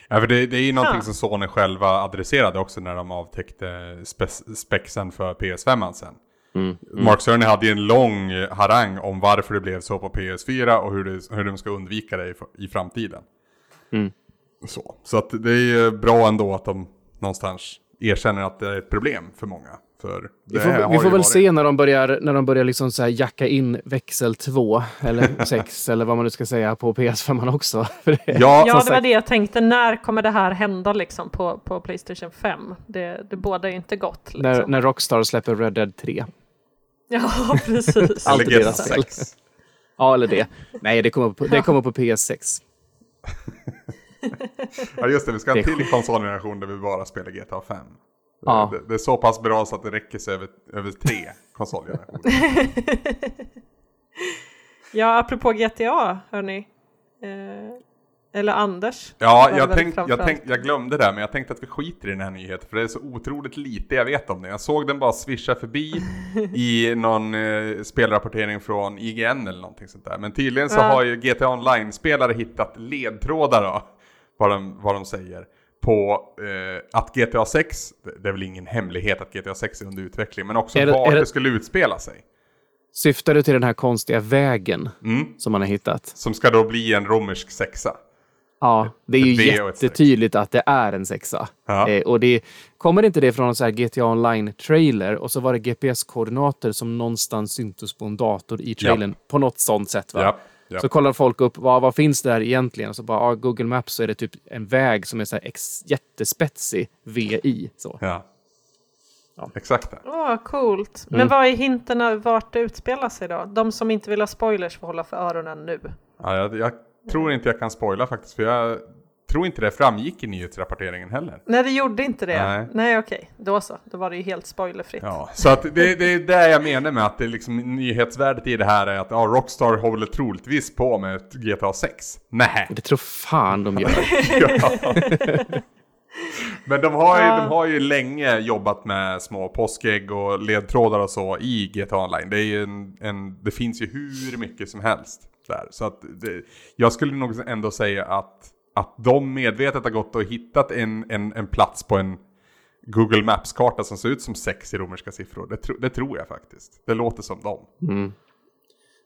Ja, för det, det är ju någonting Ja. som Sony själva adresserade också när de avtäckte spe, spexen för PS5 sen. Mark Cerny hade ju en lång harang om varför det blev så på PS4 och hur, det, hur de ska undvika det i, i framtiden. Mm. Så, så att det är bra ändå att de någonstans erkänner att det är ett problem för många. För Vi får, vi får väl varit- se när de börjar, när de börjar liksom så här jacka in växel 2 eller 6 eller vad man nu ska säga på PS5 också. Ja, Ja, det var sagt- det jag tänkte. När kommer det här hända liksom på, på Playstation 5? Det, det båda ju inte gott. Liksom. när, när Rockstar släpper Red Dead 3. Ja, precis. Allt eller är deras 6. Ja, eller det. Nej, det kommer på, det kommer på PS6. Ja just det, vi ska ha en till konsolgeneration där vi bara spelar GTA 5. Ja. Det, det är så pass bra så att det räcker sig över, över tre konsolgenerationer. Ja, apropå GTA, hörni. Eh, eller Anders. Ja, jag, tänk, jag, tänk, jag glömde det, men jag tänkte att vi skiter i den här nyheten, för det är så otroligt lite jag vet om det. Jag såg den bara svischa förbi i någon eh, spelrapportering från IGN eller någonting sånt där. Men tydligen så Ja. har ju GTA Online-spelare hittat ledtrådar då, vad de, vad de säger, på eh, att GTA 6, det, är väl ingen hemlighet att GTA 6 är under utveckling, men också det- var det, det- skulle utspela sig. Syftar du till den här konstiga vägen Mm. som man har hittat? Som ska då bli en romersk sexa. Ja, det är ju jättetydligt att det är en sexa. Ja. Eh, och det kommer inte det från en så här GTA Online-trailer och så var det GPS-koordinater som någonstans syntes på en dator i trailern på något sånt sätt. Va? Ja, ja. Så kollar folk upp vad, vad finns där egentligen och så bara ah, Google Maps så är det typ en väg som är så här ex- jättespetsig VI. Så. Ja. Ja. Exakt. Åh, coolt. Mm. Men vad är hinterna vart det utspelar sig då? De som inte vill ha spoilers får hålla för öronen nu. Ja, jag, jag tror inte jag kan spoila faktiskt, för jag tror inte det framgick i nyhetsrapporteringen heller. Nej, det gjorde inte det. Nej. Nej, okej. Då så. Då var det ju helt spoilerfritt. Ja, så att det, det är det jag menar med att det liksom, nyhetsvärdet i det här är att ja, Rockstar håller troligtvis på med ett GTA 6. Nej. Det tror fan de gör. Ja. Men de har, ju, Ja. de har ju länge jobbat med små påskägg och ledtrådar och så i GTA Online. Det, är ju en, en, det finns ju hur mycket som helst där. Så att det, jag skulle nog ändå säga att, att de medvetet har gått och hittat en, en, en plats på en Google Maps-karta som ser ut som sex i romerska siffror. Det, tro, det tror jag faktiskt. Det låter som dem.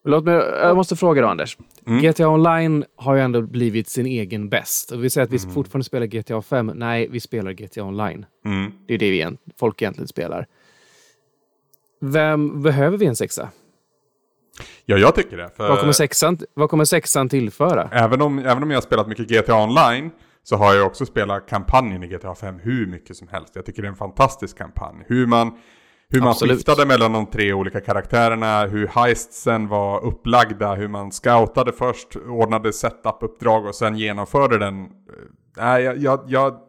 Låt mig, jag måste fråga då, Anders. Mm. GTA Online har ju ändå blivit sin egen bäst. Vi säger att vi Mm. fortfarande spelar GTA 5. Nej, vi spelar GTA Online. Mm. Det är det vi, folk egentligen spelar. Vem behöver vi en sexa? Ja, jag tycker det. Vad kommer sexan, vad kommer sexan tillföra? även, om, även om jag har spelat mycket GTA online så har jag också spelat kampanjen i GTA 5 hur mycket som helst. Jag tycker det är en fantastisk kampanj. Hur man, hur man Absolut. skiftade mellan de tre olika karaktärerna, hur heistsen var upplagda, hur man scoutade först, ordnade setup-uppdrag och sen genomförde den. Nej, jag, jag, jag,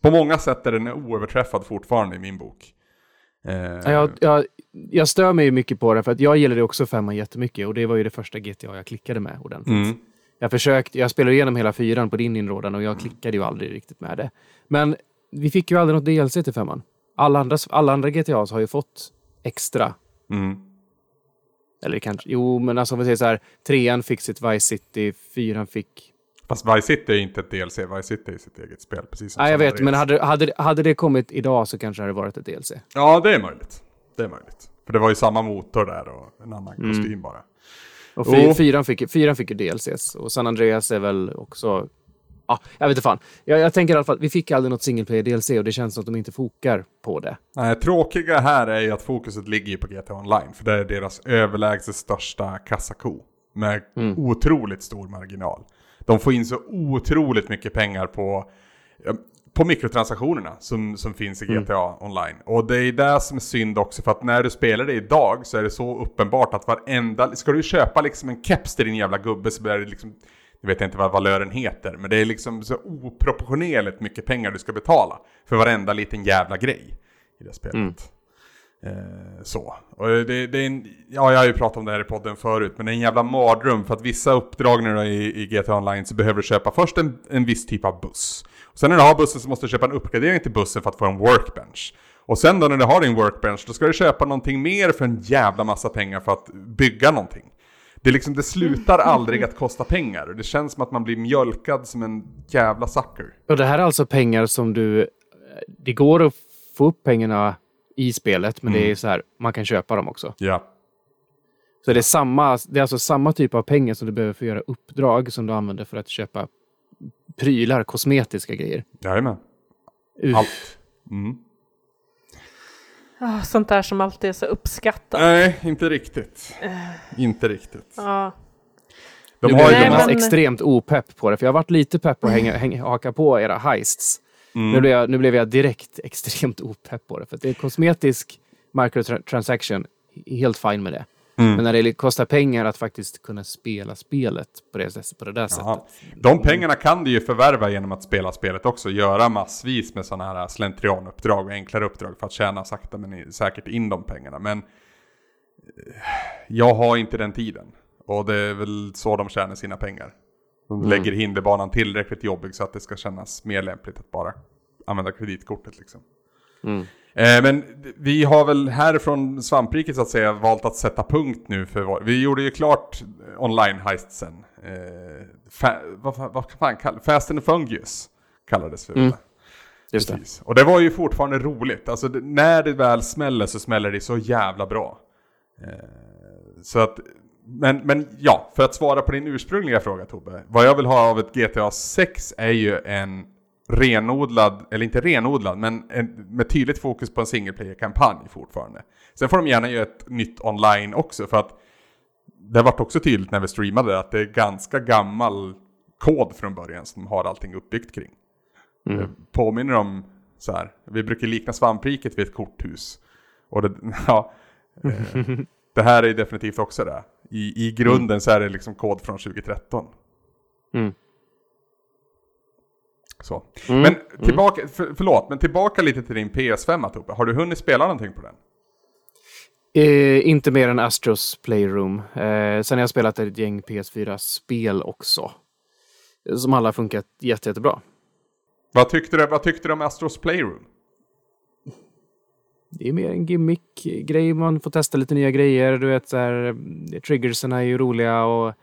på många sätt är den oöverträffad fortfarande i min bok. Eh, Ja, Jag, jag, jag stör mig mycket på det, för att jag gillade också femman jättemycket och det var ju det första GTA jag klickade med ordentligt. mm. Jag försökte, jag spelade igenom hela fyran på din inrådan och jag klickade ju aldrig riktigt med det. Men vi fick ju aldrig något DLC till femman. Alla andra, alla andra GTAs har ju fått extra. Mm. Eller kanske, jo men alltså om vi säger så här, trean fick sitt Vice City, fyran fick... Fast Vice City är inte ett DLC, Vice City är sitt eget spel. Precis som Nej jag vet, men hade, hade, hade det kommit idag så kanske det hade varit ett DLC. Ja, det är möjligt. Det är möjligt. För det var ju samma motor där och en annan Mm. kostym bara. Och fy, Jo. fyran, fick, fyran fick ju DLCs och San Andreas är väl också... Ja, jag vet inte fan. Jag, jag tänker i alla fall vi fick aldrig något single player DLC och det känns som att de inte fokar på det. Nej, tråkiga här är ju att fokuset ligger ju på GTA Online. För det är deras överlägset största kassako. Med Mm. otroligt stor marginal. De får in så otroligt mycket pengar på, på mikrotransaktionerna som, som finns i Mm. GTA Online. Och det är det som är synd också för att när du spelar det idag så är det så uppenbart att varenda... Ska du köpa liksom en keps till din jävla gubbe så blir det liksom... Jag vet inte vad valören heter, men det är liksom så oproportionerligt mycket pengar du ska betala för varenda liten jävla grej i det spelet. Mm. Eh, så. Och det, det är en, ja, jag har ju pratat om det här i podden förut, men det är en jävla mardröm för att vissa uppdrag nu då i, i GTA Online så behöver du köpa först en, en viss typ av buss. Och sen när du har bussen så måste du köpa en uppgradering till bussen för att få en workbench. Och sen då när du har din workbench, då ska du köpa någonting mer för en jävla massa pengar för att bygga någonting. Det, är liksom, det slutar aldrig att kosta pengar och det känns som att man blir mjölkad som en jävla sucker. Och det här är alltså pengar som du... Det går att få upp pengarna i spelet, men det är så här, man kan köpa dem också. Ja. Så det är, samma, det är alltså samma typ av pengar som du behöver för att göra uppdrag som du använder för att köpa prylar, kosmetiska grejer. Jajamän. Allt. Mm. Ah, sånt där som alltid är så uppskattat. Nej, inte riktigt. Inte riktigt. Ja. De nu har ju men- extremt opepp på det, för jag har varit lite pepp på att hänga, hänga, haka på era heists. Mm. Nu, blev jag, nu blev jag direkt extremt opepp på det, för att det är kosmetisk microtransaction, helt fine med det. Mm. Men när det kostar pengar att faktiskt kunna spela spelet på det, på det där Jaha. sättet. De pengarna kan du ju förvärva genom att spela spelet också. Göra massvis med sådana här slentrianuppdrag och enklare uppdrag för att tjäna sakta men säkert in de pengarna. Men eh, jag har inte den tiden. Och det är väl så de tjänar sina pengar. Mm. lägger hinderbanan tillräckligt jobbig så att det ska kännas mer lämpligt att bara använda kreditkortet liksom. Mm. Eh, men vi har väl härifrån svampriket så att säga valt att sätta punkt nu för vår, Vi gjorde ju klart online heistsen. Eh, fa, vad, vad fan kallas Fast and Fungus kallades det. Mm. Just det. Och det var ju fortfarande roligt. Alltså det, när det väl smäller så smäller det så jävla bra. Eh, så att, men, men ja, för att svara på din ursprungliga fråga Tobbe. Vad jag vill ha av ett GTA 6 är ju en renodlad, eller inte renodlad, men en, med tydligt fokus på en single player-kampanj fortfarande. Sen får de gärna göra ett nytt online också för att det vart också tydligt när vi streamade att det är ganska gammal kod från början som har allting uppbyggt kring. Mm. Det påminner om så här, vi brukar likna svampriket vid ett korthus. Och det, ja, eh, det här är definitivt också det. I, I grunden så är det liksom kod från 2013. Mm. Så. Mm. Men tillbaka, för, förlåt, men tillbaka lite till din PS5 Tobbe. Har du hunnit spela någonting på den? Eh, inte mer än Astros Playroom. Eh, sen har jag spelat ett gäng PS4-spel också. Som alla funkat jätte, jättebra. Vad tyckte du, vad tyckte du om Astros Playroom? Det är mer en gimmick-grej. Man får testa lite nya grejer. Du vet, så här, eh, triggersen är ju roliga och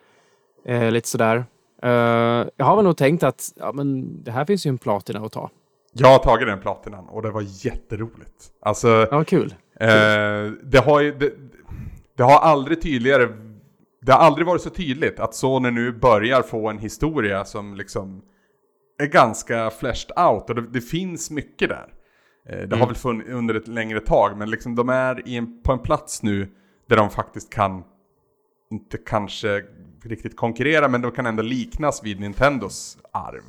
eh, lite sådär. Eh, jag har väl nog tänkt att ja, men det här finns ju en platina att ta. Jag har tagit den platinan och det var jätteroligt. Alltså, Ja, kul. Eh, det har ju, det, det har aldrig tydligare, det har aldrig varit så tydligt att Sony nu börjar få en historia som liksom är ganska fleshed out och det, det finns mycket där. Eh, det har väl funnits under ett längre tag men liksom de är i en, på en plats nu där de faktiskt kan inte kanske riktigt konkurrera, men de kan ändå liknas vid Nintendos arv.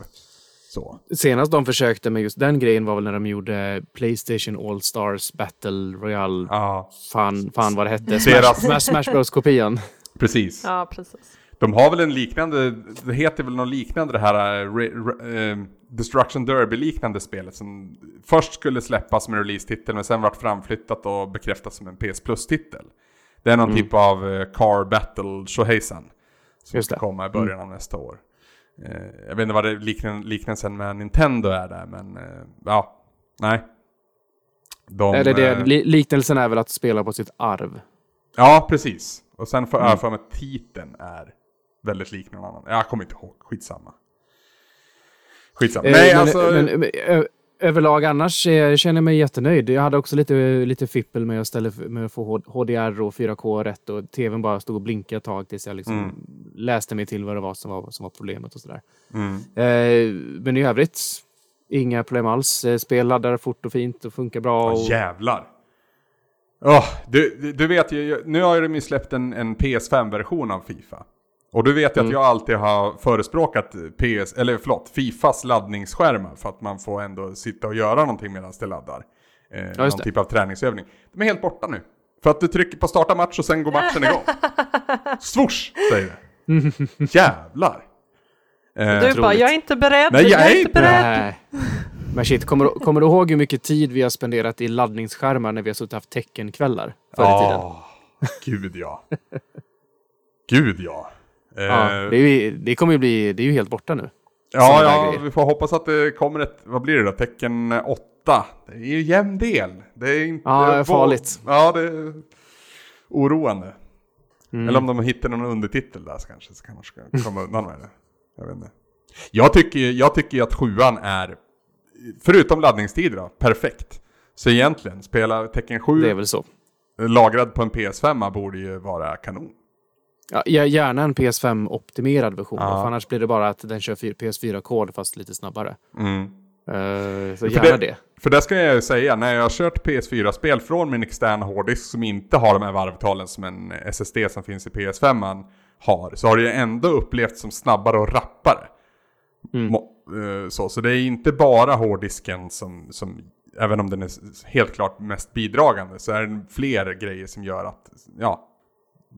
Så. Senast de försökte med just den grejen var väl när de gjorde Playstation All Stars Battle Royale. Ja, Fan, fan vad det hette. Smash, Smash Bros-kopian. precis. Ja, precis. De har väl en liknande, det heter väl något liknande det här eh, re, re, eh, Destruction Derby-liknande spelet som först skulle släppas med release-titel men sen vart framflyttat och bekräftas som en PS Plus-titel. Det är någon typ av eh, Car Battle tjohejsan. Som Just ska det. komma i början av nästa år. Eh, jag vet inte vad det liknan, liknelsen med Nintendo är där men eh, ja, nej. De, Eller det, eh, li, liknelsen är väl att spela på sitt arv. Ja, precis. Och sen får Mm. jag för mig att titeln är väldigt lik någon annan. Jag kommer inte ihåg, skitsamma. Skitsamma. Eh, Nej, men, alltså... men, överlag annars eh, känner jag mig jättenöjd. Jag hade också lite, lite fippel med att, ställa, med att få HDR och 4K rätt och tvn bara stod och blinkade ett tag tills jag liksom Mm. läste mig till vad det var som var, som var problemet och sådär. mm. Eh, men i övrigt, inga problem alls. Eh, Spel laddar fort och fint och funkar bra. Och, jävlar. Åh, du, du- vet ju, jag- nu har de ju släppt en, en PS5-version av Fifa. Och du vet ju Mm. att jag alltid har förespråkat PS, eller förlåt, Fifas laddningsskärmar för att man får ändå sitta och göra någonting medan det laddar. Eh, någon just det. typ av träningsövning. De är helt borta nu. För att du trycker på starta match och sen går matchen igång. Swoosh, säger det. Jävlar. Eh, Du bara, jag är inte beredd. Nej, jag jag är inte beredd. Nej. Men shit, kommer, du- kommer du ihåg hur mycket tid vi har spenderat i laddningsskärmar när vi har suttit och haft teckenkvällar förr i tiden? Ja, gud ja. Gud ja. Eh, Ja, det, är ju, det kommer ju bli, det är ju helt borta nu. ja, ja, vi får hoppas att det kommer ett, vad blir det då, tecken 8. Det är ju jämn del. Det är inte... Ja, det är farligt. Ja, det är oroande. Mm. Eller om de hittar någon undertitel där så kanske, så kanske ska komma undan med det. Jag vet inte. Jag tycker, jag tycker att sjuan är, förutom laddningstider då, perfekt. Så egentligen, spela tecken 7 Det är väl så. lagrad på en PS5 borde ju vara kanon. Ja, gär- gärna en PS5-optimerad version, Ja. för annars blir det bara att den kör fyr- PS4-kod fast lite snabbare. Mm. Eh, så För gärna det- det. För det ska jag ju säga, när jag har kört PS4-spel från min externa hårddisk som inte har de här varvtalen som en SSD som finns i PS5 har, så har det ju ändå upplevts som snabbare och rappare. Mm. Eh, Så, så det är inte bara hårddisken som, som, även om den är helt klart mest bidragande, så är det fler grejer som gör att, ja,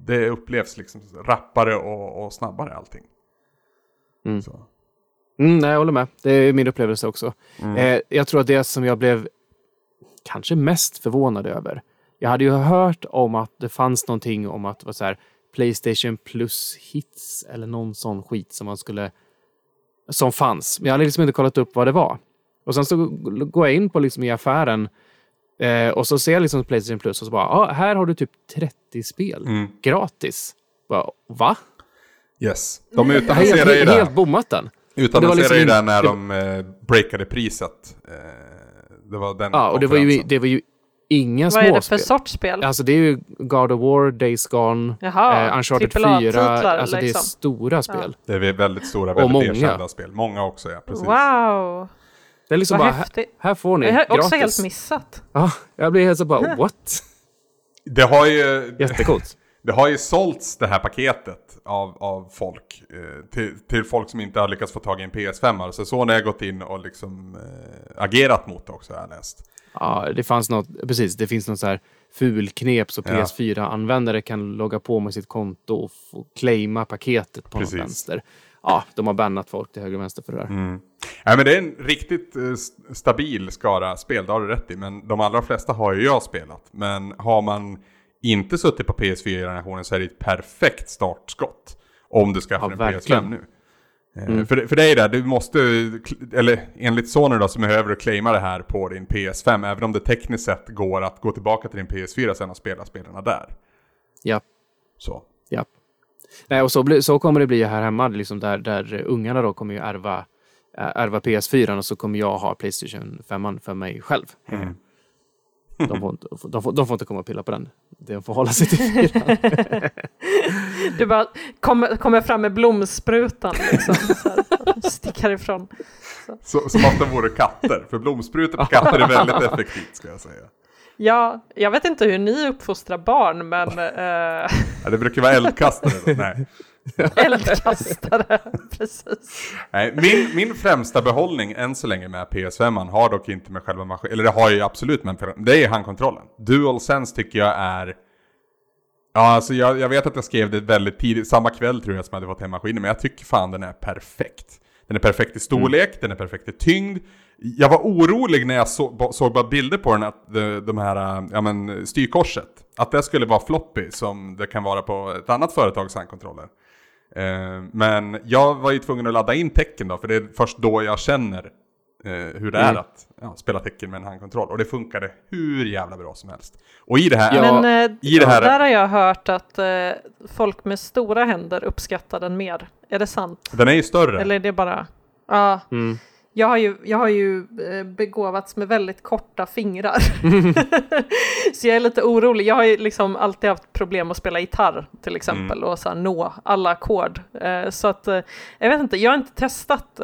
det upplevs liksom rappare och, och snabbare allting. Mm. Så. Mm, nej, jag håller med. Det är min upplevelse också. Mm. Eh, jag tror att det som jag blev kanske mest förvånad över. Jag hade ju hört om att det fanns någonting om att så här Playstation plus hits eller någon sån skit som man skulle som fanns. Men jag hade liksom inte kollat upp vad det var. Och sen så går jag in på liksom i affären eh, och så ser jag liksom Playstation plus och så bara, ah, här har du typ 30 spel Mm. gratis. Bara, Va? Yes. De utannonserar ju helt, det. helt bommat den. Utannonserade liksom ju det när de eh, breakade priset. Eh, det var den Ja, och det var ju, det var ju inga Vad är det för småspel. sorts spel? Alltså det är ju God of War, Days Gone, Jaha, eh, Uncharted AAA 4. titlar, Alltså det är liksom. stora spel. Det är väldigt stora, Och väldigt många. erkända spel. Många också, ja. Precis. Wow, Det är liksom vad bara, här, häftigt. här får ni Jag har också gratis. helt missat. Ja, jag blir helt så bara, what? Det har ju... Jättecoolt. Det har ju sålts det här paketet av, av folk eh, till, till folk som inte har lyckats få tag i en PS5. Så så när jag gått in och liksom eh, agerat mot det också har jag läst. Ja, det fanns något, precis, det finns något så här fulknep så Ja. PS4-användare kan logga på med sitt konto och få claima paketet på Precis. något vänster. Ja, de har bannat folk till höger och vänster för det där. Mm. Nej men det är en riktigt eh, st- stabil skara spel, det har du rätt i. Men de allra flesta har ju jag spelat. Men har man inte suttit på PS4-generationen så är det ett perfekt startskott. Om du skaffar Ja, en verkligen. PS5 nu. Eh, För, för det är det, du måste, eller enligt Sony då, så behöver du claima det här på din PS5. Även om det tekniskt sett går att gå tillbaka till din PS4 sen och spela spelarna där. Ja, Så. ja. Nej, och så, blir, så kommer det bli här hemma, liksom där, där ungarna då kommer ju ärva, ärva PS4 och så kommer jag ha Playstation 5 för mig själv. Mm. De, får inte, de, får, de får inte komma och pilla på den. De får hålla sig till fyran. Du bara kommer, kommer fram med blomsprutan liksom. Så här, stickar ifrån. Så, som att de vore katter. För blomsprutor på katter är väldigt effektivt ska jag säga. Ja, jag vet inte hur ni uppfostrar barn, men... Eh, Ja, det brukar vara eldkastare då. Nej. eldkastare, precis. Nej, min, min främsta behållning än så länge med PS5 har dock inte med själva maskinen, eller det har ju absolut med det är handkontrollen. DualSense tycker jag är Ja, alltså jag, jag vet att jag skrev det väldigt tidigt, samma kväll tror jag som jag hade fått hem maskinen, men jag tycker fan den är perfekt. Den är perfekt i storlek, mm. den är perfekt i tyngd. Jag var orolig när jag så, såg bara bilder på den, att de, de här, ja men styrkorset, att det skulle vara floppy som det kan vara på ett annat företags handkontroller. Eh, men jag var ju tvungen att ladda in tecken då, för det är först då jag känner eh, hur det mm. är att ja, spela tecken med en handkontroll. Och det funkade hur jävla bra som helst. Och i det här... Ja, men eh, i det här, där har jag hört att eh, folk med stora händer uppskattar den mer. Är det sant? Den är ju större. Eller är det bara... Ja. Mm jag har ju, jag har ju eh, begåvats med väldigt korta fingrar. så jag är lite orolig. Jag har ju liksom alltid haft problem att spela gitarr till exempel mm. och så nå alla ackord. Eh, så att eh, jag vet inte, jag har inte testat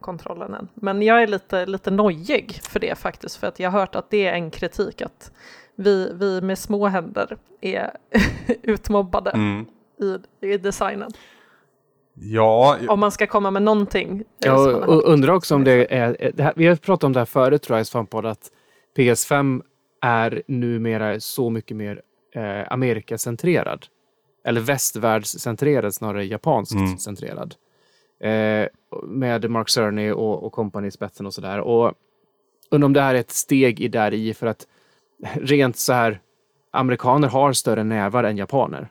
kontrollen än. Men jag är lite, lite nojig för det faktiskt. För att jag har hört att det är en kritik att vi, vi med små händer är utmobbade mm. i, i designen. Ja. Om man ska komma med någonting. Jag undrar också om det är, det här, vi har pratat om det här förut tror jag i Svamppodd, att PS5 är numera så mycket mer eh, Amerikacentrerad. Eller västvärldscentrerad snarare japanskt mm. centrerad. Eh, med Mark Cerny och, och company i spetsen och sådär. Och undrar om det här är ett steg i där i för att rent så här amerikaner har större nävar än japaner.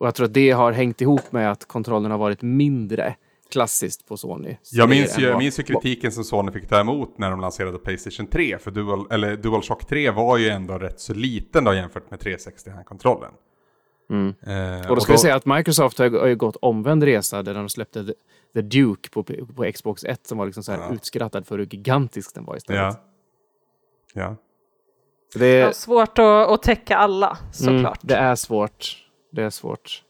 Och jag tror att det har hängt ihop med att kontrollen har varit mindre klassiskt på Sony. Jag minns, ju, jag minns ju kritiken som Sony fick ta emot när de lanserade Playstation 3. För Dual, eller DualShock 3 var ju ändå rätt så liten då jämfört med 360-handkontrollen. Mm. Eh, och då ska och vi säga att Microsoft har, har ju gått omvänd resa där de släppte The, Duke på, på, Xbox 1 som var liksom så här ja. utskrattad för hur gigantisk den var istället. Ja. ja. Det är svårt att, att täcka alla såklart. Mm, det är svårt det är svårt.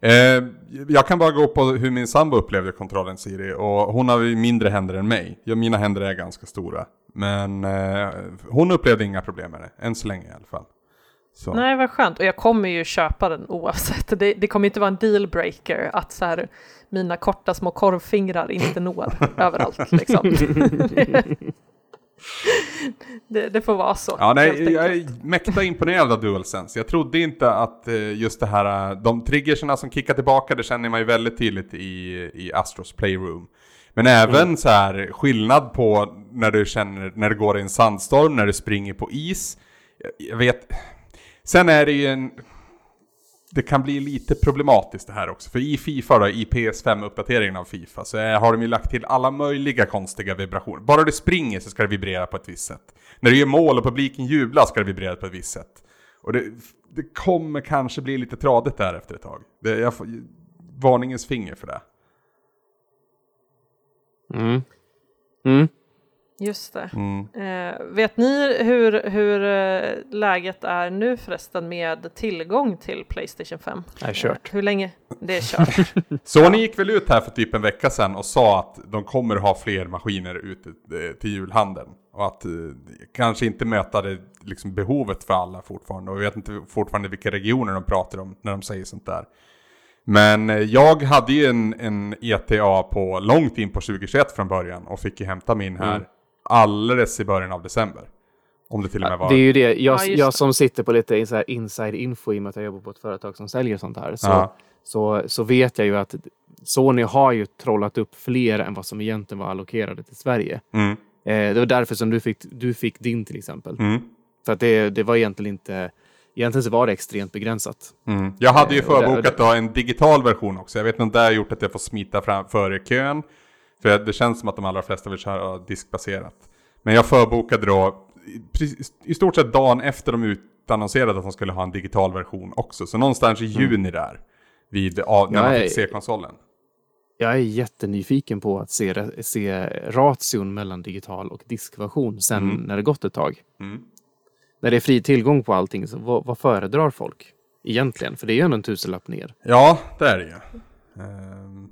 Eh, jag kan bara gå på hur min sambo upplevde kontrollen Siri och hon har ju mindre händer än mig. Jag, mina händer är ganska stora. Men eh, hon upplevde inga problem med det, än så länge i alla fall. Så. Nej, vad skönt. Och jag kommer ju köpa den oavsett. Det, det kommer inte vara en dealbreaker att så här, mina korta små korvfingrar inte når överallt. Liksom. det, det, får vara så. Ja, nej, jag är mäkta imponerad av DualSense. Jag trodde inte att eh, just det här, eh, de triggerserna som kickar tillbaka, det känner man ju väldigt tydligt i, i Astros Playroom. Men även mm. så här skillnad på när du känner, när det går i en sandstorm, när du springer på is. Jag vet, sen är det ju en det kan bli lite problematiskt det här också. För i Fifa då, i PS5-uppdateringen av Fifa, så har de ju lagt till alla möjliga konstiga vibrationer. Bara du springer så ska det vibrera på ett visst sätt. När du gör mål och publiken jublar ska det vibrera på ett visst sätt. Och det, det kommer kanske bli lite tradigt där efter ett tag. Det, jag får, varningens finger för det. Mm. Mm. Just det. Mm. Eh, vet ni hur, hur eh, läget är nu förresten med tillgång till Playstation 5? Det är kört. Eh, hur länge? Det är kört. Sony gick väl ut här för typ en vecka sedan och sa att de kommer ha fler maskiner ute eh, till julhandeln. Och att eh, kanske inte möta det liksom, behovet för alla fortfarande. Och vi vet inte fortfarande vilka regioner de pratar om när de säger sånt där. Men eh, jag hade ju en, en ETA på långt in på 2021 från början och fick ju hämta min här mm alldeles i början av december. Om det till och med var... Det är ju det. Jag, ja, jag som sitter på lite så inside info i och med att jag jobbar på ett företag som säljer sånt här. Så, ja. så, så vet jag ju att Sony har ju trollat upp fler än vad som egentligen var allokerade till Sverige. Mm. Eh, det var därför som du fick, du fick din till exempel. Mm. För att det, det var egentligen inte... Egentligen så var det extremt begränsat. Mm. Jag hade ju eh, förbokat då en digital version också. Jag vet inte om det har gjort att jag får smita fram före kön. För det känns som att de allra flesta vill köra diskbaserat. Men jag förbokade då i stort sett dagen efter de utannonserade att de skulle ha en digital version också. Så någonstans i mm. juni mm. där. Vid, när man fick se konsolen. Jag är jättenyfiken på att se, se ration mellan digital och diskversion sen mm. när det gått ett tag. Mm. När det är fri tillgång på allting, så vad, vad föredrar folk egentligen? För det är ju ändå en tusenlapp ner. Ja, det är det ju. Um,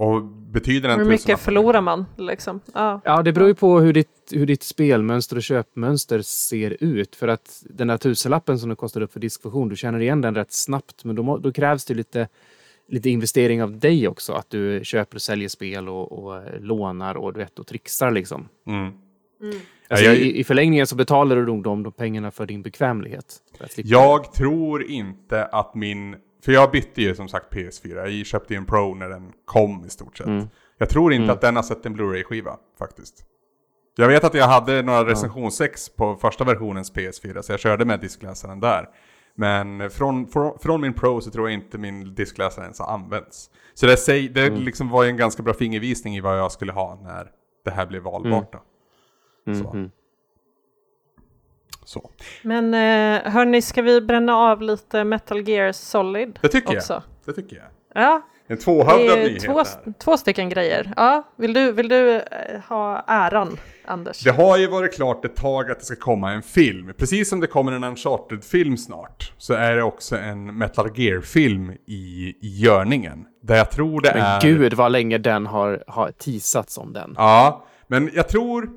Och betyder en Hur mycket förlorar man liksom? Ja. Ja, det beror ju på hur ditt, hur ditt spelmönster och köpmönster ser ut. För att den där tusenlappen som det kostar upp för diskfunktion, du känner igen den rätt snabbt. Men då, må- då krävs det lite, lite investering av dig också. Att du köper och säljer spel och, och lånar och, du vet, och trixar liksom. Mm. Alltså, jag- i, I förlängningen så betalar du nog de, de pengarna för din bekvämlighet. För Jag tror inte att min... För jag bytte ju som sagt PS4. Jag köpte ju en Pro när den kom i stort sett. Mm. Jag tror inte att den har sett en Blu-ray-skiva faktiskt. Jag vet att jag hade några recensionsex på första versionens PS4 så jag körde med diskläsaren där. Men från, från, från min Pro så tror jag inte min diskläsare ens har använts. Så det, säg, det Mm. liksom var ju en ganska bra fingervisning i vad jag skulle ha när det här blev valbart. Då. Så. Så. Men eh, hörni, ska vi bränna av lite Metal Gear Solid Det tycker också? jag. Det tycker jag. Ja, En det tvåhövdad är nyhet två, här. två stycken grejer. Ja, vill du, vill du eh, ha äran, Anders? Det har ju varit klart ett tag att det ska komma en film. Precis som det kommer en Uncharted-film snart. Så är det också en Metal Gear-film i, i görningen. Där jag tror det Men är... gud vad länge den har, har teasats om den. Ja, men jag tror...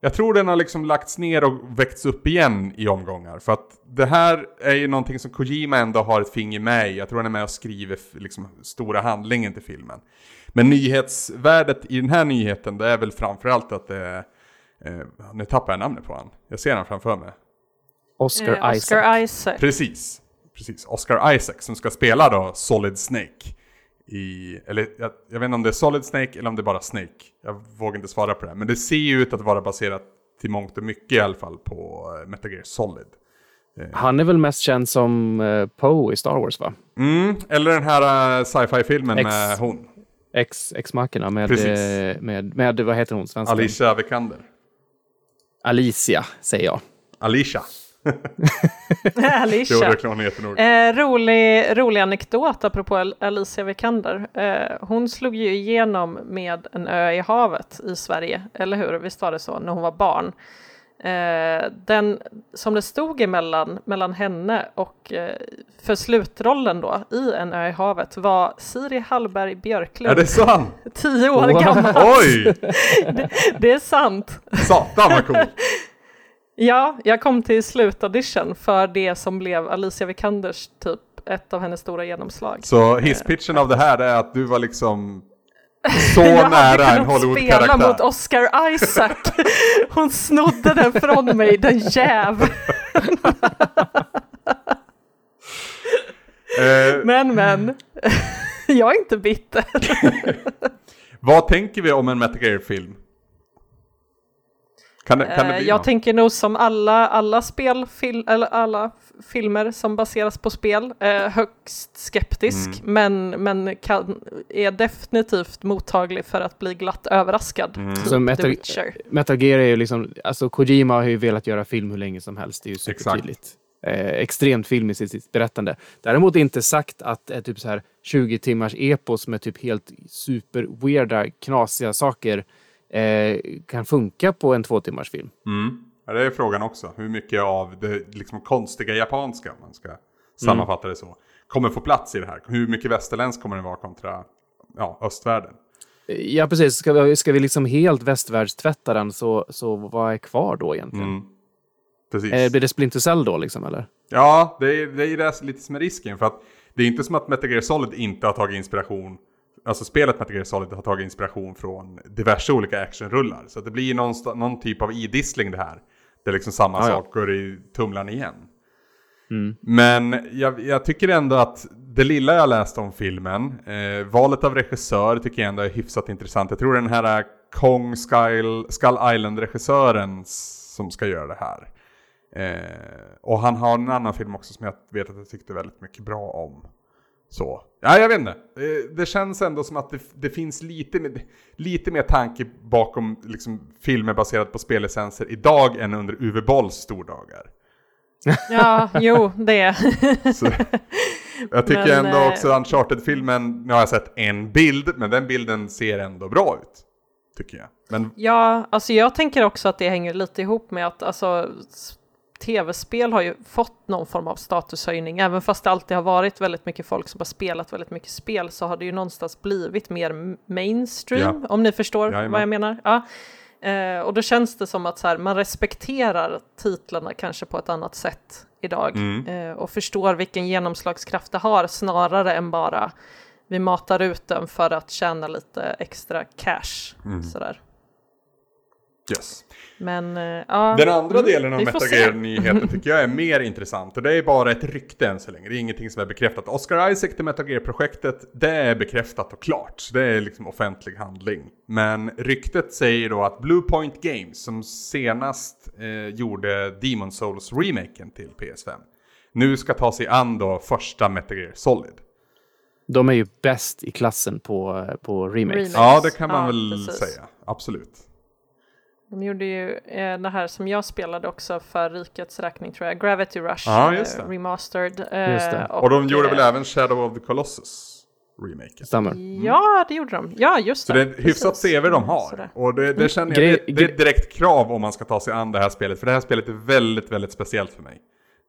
Jag tror den har liksom lagts ner och väckts upp igen i omgångar. För att det här är ju någonting som Kojima ändå har ett finger med i. Jag tror han är med och skriver liksom stora handlingen till filmen. Men nyhetsvärdet i den här nyheten, det är väl framförallt att det är... Eh, nu tappar jag namnet på han. Jag ser han framför mig. Oscar Eh, Isaac. Oscar Isaac. Precis. Precis. Oscar Isaac som ska spela då Solid Snake. I, eller jag, jag vet inte om det är Solid Snake eller om det är bara Snake. Jag vågar inte svara på det. Men det ser ju ut att vara baserat till mångt och mycket i alla fall på eh, Metal Gear Solid. Han är väl mest känd som eh, Poe i Star Wars va? Mm, eller den här uh, sci-fi-filmen Ex- med hon. Ex, ex-mackorna med, eh, med, med, vad heter hon, svenska? Alicia Vikander. Alicia, säger jag. Alicia. Jo, Alicia. det är heter nog. Eh, rolig, rolig anekdot apropå Al- Alicia Vikander. Eh, hon slog ju igenom med en ö i havet i Sverige, eller hur? Visst var det så, när hon var barn. Eh, den som det stod emellan, mellan henne och eh, för slutrollen då i En ö i havet var Siri Hallberg Är Björklund, det sant? tio år Wow. gammal. Oj! Det är sant. Satan vad coolt! Ja, jag kom till slutaudition för det som blev Alicia Vikanders typ ett av hennes stora genomslag. Så hisspitchen av det här är att du var liksom så jag nära en kunnat spela mot Hollywood-karaktär. Oscar Isaac. Hon snodde den från mig, den jäv. Eh, Men men, jag är inte bitter. vad tänker vi om en Metal Gear-film? Kan det, kan det Eh, bli jag något? tänker nog som alla, alla spel, fil, eller alla filmer som baseras på spel, eh, högst skeptisk, Mm. men, men kan, är definitivt mottaglig för att bli glatt överraskad. Mm. Så The Metal. Metal Gear är ju liksom, alltså Kojima har ju velat göra film hur länge som helst, det är ju supertydligt. Eh, extremt filmiskt i sitt berättande. Däremot inte sagt att ett typ så här 20 timmars epos med typ helt super-weirda, knasiga saker eh, kan funka på en två timmars film. Mm. Ja, det är frågan också. Hur mycket av det liksom konstiga japanska, om man ska sammanfatta det så, kommer få plats i det här? Hur mycket västerländskt kommer det vara kontra ja, östvärlden? Eh, Ja, precis. Ska vi, ska vi liksom helt västvärldstvätta den så, så vad är kvar då egentligen? Mm. Precis. Eh, blir det Splinter Cell då liksom, eller? Ja, det är, det är det lite som är risken. För att det är inte som att Metal Gear Solid inte har tagit inspiration. Alltså spelet Metal Gear Solid har tagit inspiration från diverse olika actionrullar. Så det blir någon, någon typ av idissling det här. Det är liksom samma ja. sak går i tumlaren igen. Mm. Men jag, jag tycker ändå att det lilla jag läst om filmen, eh, valet av regissör tycker jag ändå är hyfsat intressant. Jag tror den här Kong Skull, Skull Island-regissören som ska göra det här. Eh, och han har en annan film också som jag vet att jag tyckte väldigt mycket bra om. Så, ja jag vet inte. Det känns ändå som att det, det finns lite, lite mer tanke bakom liksom, filmer baserat på spellicenser idag än under Uwe Bolls stordagar. Ja, jo, det. Så, jag tycker Men, ändå eh, också Uncharted-filmen, nu har jag sett en bild, men den bilden ser ändå bra ut. Tycker jag. Men Ja, alltså jag tänker också att det hänger lite ihop med att alltså, tv-spel har ju fått någon form av statushöjning, även fast det alltid har varit väldigt mycket folk som har spelat väldigt mycket spel så har det ju någonstans blivit mer mainstream, om ni förstår Jajamän. vad jag menar. Ja. Eh, och då känns det som att så här, man respekterar titlarna kanske på ett annat sätt idag Mm. eh, och förstår vilken genomslagskraft det har snarare än bara vi matar ut den för att tjäna lite extra cash. Mm. Sådär. Yes. Men eh, ja, Den andra mm, delen av Metal. Gear-nyheten tycker jag är mer intressant. Och det är bara ett rykte än så länge. Det är ingenting som är bekräftat. Oscar Isaac till Metal Gear-projektet, det är bekräftat och klart. Det är liksom offentlig handling. Men ryktet säger då att Bluepoint Games, som senast eh, gjorde Demon Souls-remaken till PS5, nu ska ta sig an då första Metal Gear Solid. De är ju bäst i klassen på, på remakes. Remakes. Ja, det kan man Ja, väl precis. säga. Absolut. De gjorde ju eh, det här som jag spelade också för rikets räkning tror jag, Gravity Rush Ja, just det. eh, Remastered. eh, Just det. Och de gjorde eh, väl även Shadow of the Colossus remaken. Stämmer. Ja, det gjorde de. Ja, just Så det. det är hyfsat. CV de har. Sådär. Och det, det känner jag, det, det är ett direkt krav om man ska ta sig an det här spelet. För det här spelet är väldigt, väldigt speciellt för mig.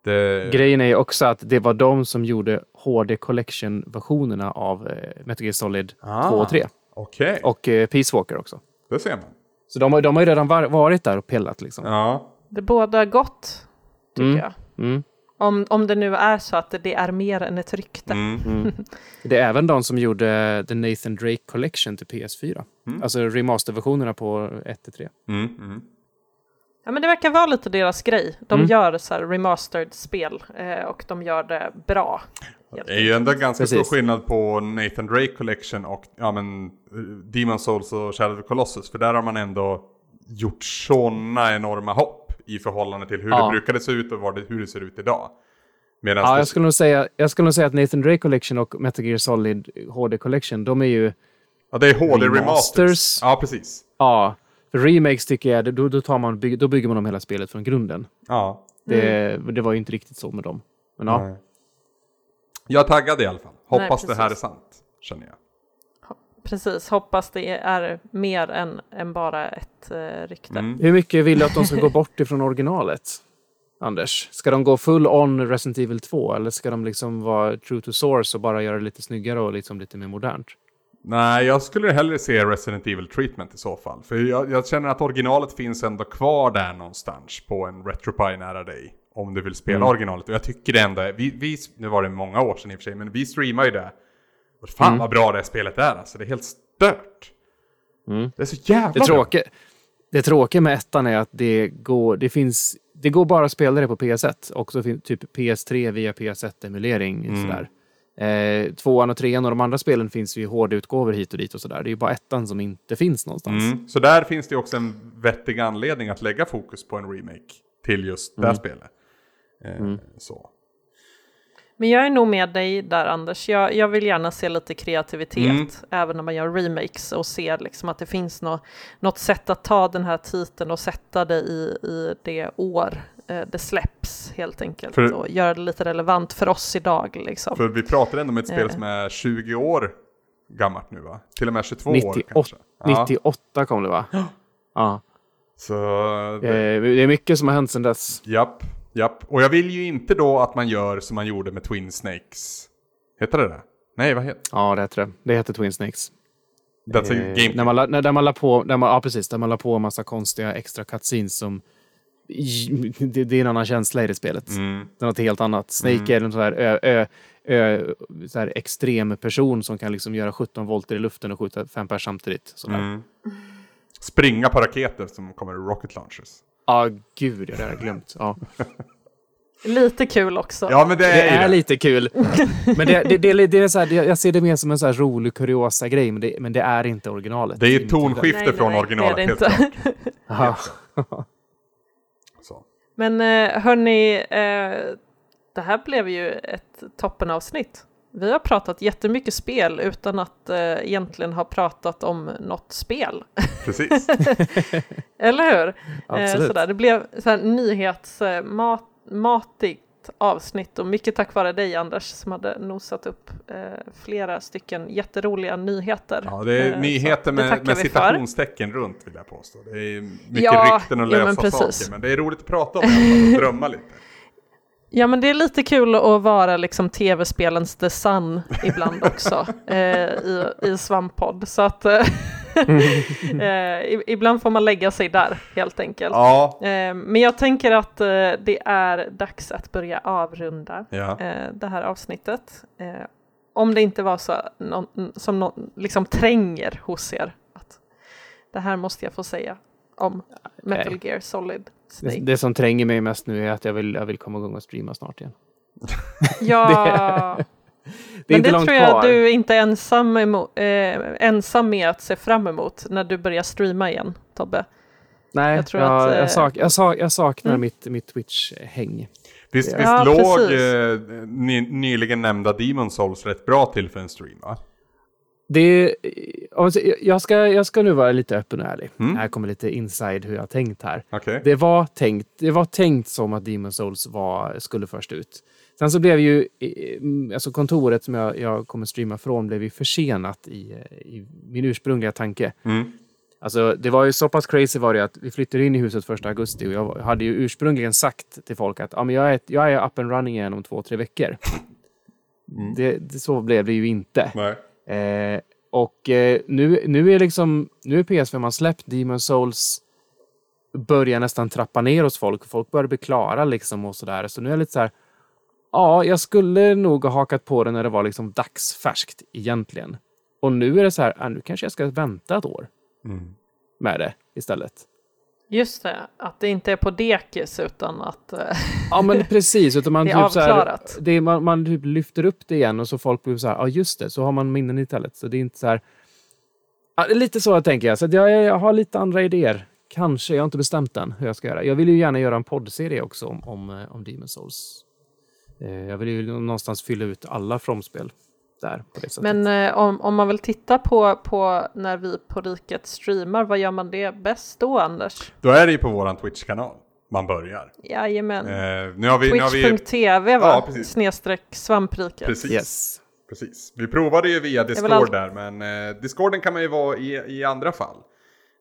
Det, Grejen är ju också att det var de som gjorde HD Collection-versionerna av eh, Metal Gear Solid Ah. 2 och 3. Okej, Och eh, Peace Walker också. det ser man. Så de, har- de har ju redan var, varit där och pillat liksom. Ja, Det båda gott, tycker Mm. jag. Mm. Om, om det nu är så att det är mer än ett rykte. mm. Det är även de som gjorde The Nathan Drake Collection till PS4. Mm. Alltså remasterversionerna på 1-3. Mm, mm. Ja, men det verkar vara lite deras grej. De Mm. gör så här remastered spel eh, och de gör det bra. Det är ju ändå ganska Precis. stor skillnad på Nathan Drake Collection och ja, men, eh, Demon Souls och Shadow of the Colossus. För där har man ändå gjort sådana enorma hopp i förhållande till hur Ja. det brukade se ut och vad det, hur det ser ut idag. Medan Ja, det, jag skulle, nog säga, jag skulle nog säga att Nathan Drake Collection och Metal Gear Solid HD Collection, de är ju... ja, det är HD remasters. remasters. Ja, precis. Ja, för remakes tycker jag, då, då, tar man, då bygger man om hela spelet från grunden. Ja. Det, det var ju inte riktigt så med dem. Men ja, Nej. Jag är taggad i alla fall. Hoppas Nej, det här är sant, känner jag. Precis, hoppas det är mer än, än bara ett eh, rykte. Mm. hur mycket vill du att de ska gå bort ifrån originalet? Anders, ska de gå full on Resident Evil 2 eller ska de liksom vara true to source och bara göra det lite snyggare och liksom lite mer modernt? Nej, jag skulle hellre se Resident Evil Treatment i så fall. För jag, jag känner att originalet finns ändå kvar där någonstans på en Retropie nära dig. Om du vill spela Mm. originalet. Och jag tycker det ändå vi, vi, nu var det många år sedan i och för sig, men vi streamar ju det. Och fan Mm. vad bra det här spelet är alltså, det är helt stört. Mm. Det är så jävla Det bra. tråkiga, det tråkiga med ettan är att det går, det finns, det går bara att spela det på PS1 och så finns typ PS3 via PS1-emulering. Mm. Sådär. Eh, tvåan och trean och de andra spelen finns ju i HD-utgåvor hit och dit och sådär. Det är ju bara ettan som inte finns någonstans. Mm. Så där finns det också en vettig anledning att lägga fokus på en remake till just det här spelet. Eh, Så. Men jag är nog med dig där Anders. Jag, jag vill gärna se lite kreativitet Mm. även när man gör remakes och ser liksom att det finns nå, något sätt att ta den här titeln och sätta det i, i det år eh, det släpps helt enkelt För- och göra det lite relevant för oss idag. Liksom. För vi pratar ändå om ett spel Eh. som är 20 år gammalt nu va? Till och med 22 år 98, kanske. Ja. 98 kom det va? Ja. Så Eh, det, det är mycket som har hänt sedan dess. japp, japp. Och jag vill ju inte då att man gör som man gjorde med Twin Snakes. Heter det det? Nej, vad heter Ja, det heter det. Det heter Twin Snakes. det? That's Eh, game. när man, la- när, där man la på, där man, ja, precis, där man la på en massa konstiga extra cutscenes som... Det, det är en annan känsla i det spelet. Mm. Det är något helt annat. Snake är en sån här, ö, ö, ö, så här extrem person som kan liksom göra 17 volter i luften och skjuta fem pers samtidigt. Mm. Springa på raketer som kommer ur rocket launchers. Ja, gud, ja, det har jag glömt. Ja. Lite kul också. Ja, men det är, Det är det. lite kul. Men det, det, det, det är så här, jag ser det mer som en så här rolig kuriosa grej, men det, men det är inte originalet. Det är ett tonskifte Nej, från nej, originalet det är helt det inte. klart. Så. Men eh, hörni, eh, det här blev ju ett toppenavsnitt. Vi har pratat jättemycket spel utan att eh, egentligen ha pratat om något spel. Precis. Eller hur? Eh, Absolut. sådär. Det blev så här nyhetsmatigt ett avsnitt och mycket tack vare dig Anders som hade nosat upp eh, flera stycken jätteroliga nyheter. Ja, det är Eh, nyheter med, med citationstecken runt vill jag påstå. Det är mycket Ja, rykten och ja, lösa precis. saker, men det är roligt att prata om det och drömma lite. Ja men det är lite kul att vara liksom tv-spelens the sun ibland också eh, i, i Svamppodd. Så att eh, eh, ibland får man lägga sig där helt enkelt. Ja, Eh, men jag tänker att eh, det är dags att börja avrunda ja. eh, det här avsnittet. Om det inte var så någon, som någon liksom tränger hos er att det här måste jag få säga om Metal Okej. Gear Solid Det, Snake. det som tränger mig mest nu är att jag vill, jag vill komma igång och streama snart igen. Ja, Det är men inte det tror jag kvar. du inte är ensam, emot, eh, ensam med att se fram emot när du bbörjar streama igen, Tobbe. Nej, jag jag, tror att, eh, jag, sak, jag, sak, jag saknar Mm. mitt, mitt Twitch-häng. Visst, Ja, visst låg eh, ny, nyligen nämnda Demon Souls rätt bra till för en stream va? Det, alltså, jag, ska, jag ska nu vara lite öppen och ärlig. Mm. Här kommer lite inside hur jag har tänkt här. Okej. Det var tänkt, det var tänkt som att Demon Souls var, skulle först ut. Sen så blev ju, eh, alltså kontoret som jag, jag kommer streama från blev ju försenat i, eh, i min ursprungliga tanke. Mm. Alltså det var ju så pass crazy var det att vi flyttade in i huset första augusti och jag hade ju ursprungligen sagt till folk att ja, men jag, är, jag är up and running igen om två, tre veckor. Mm. Det, det, så blev det ju inte. Nej. Eh, och eh, nu, nu är liksom, nu är PS5 man släppt Demon Souls börjar nästan trappa ner hos folk. Folk börjar bli klara liksom och sådär. Så nu är jag lite så här, ja, jag skulle nog ha hakat på det när det var liksom dagsfärskt egentligen. Och nu är det så här, ah, nu kanske jag ska vänta ett år Mm. med det istället. Just det, att det inte är på dekis utan att... eh, Ja men precis, utan man, Det typ så här, det är, man, man typ lyfter upp det igen och så folk blir så här, ja just det, så har man minnen istället. Så det är inte så här, ja, lite så tänker jag. Så jag, jag har lite andra idéer. Kanske, jag har inte bestämt än hur jag ska göra. Jag vill ju gärna göra en poddserie också om, om, eh, om Demon Souls. Eh, Jag vill ju någonstans fylla ut alla From-spel där på det sättet. Men eh, om, om man vill titta på, på när vi på Riket streamar, vad gör man det bäst då, Anders? Då är det ju på våran Twitch-kanal man börjar. Jajamän. Eh, nu har vi... Har vi Twitch.tv va? Ja, precis. Snedstreck svampriket. precis. yes. Precis. Vi provade ju via Discord allt- där, men eh, Discorden kan man ju vara i, i andra fall.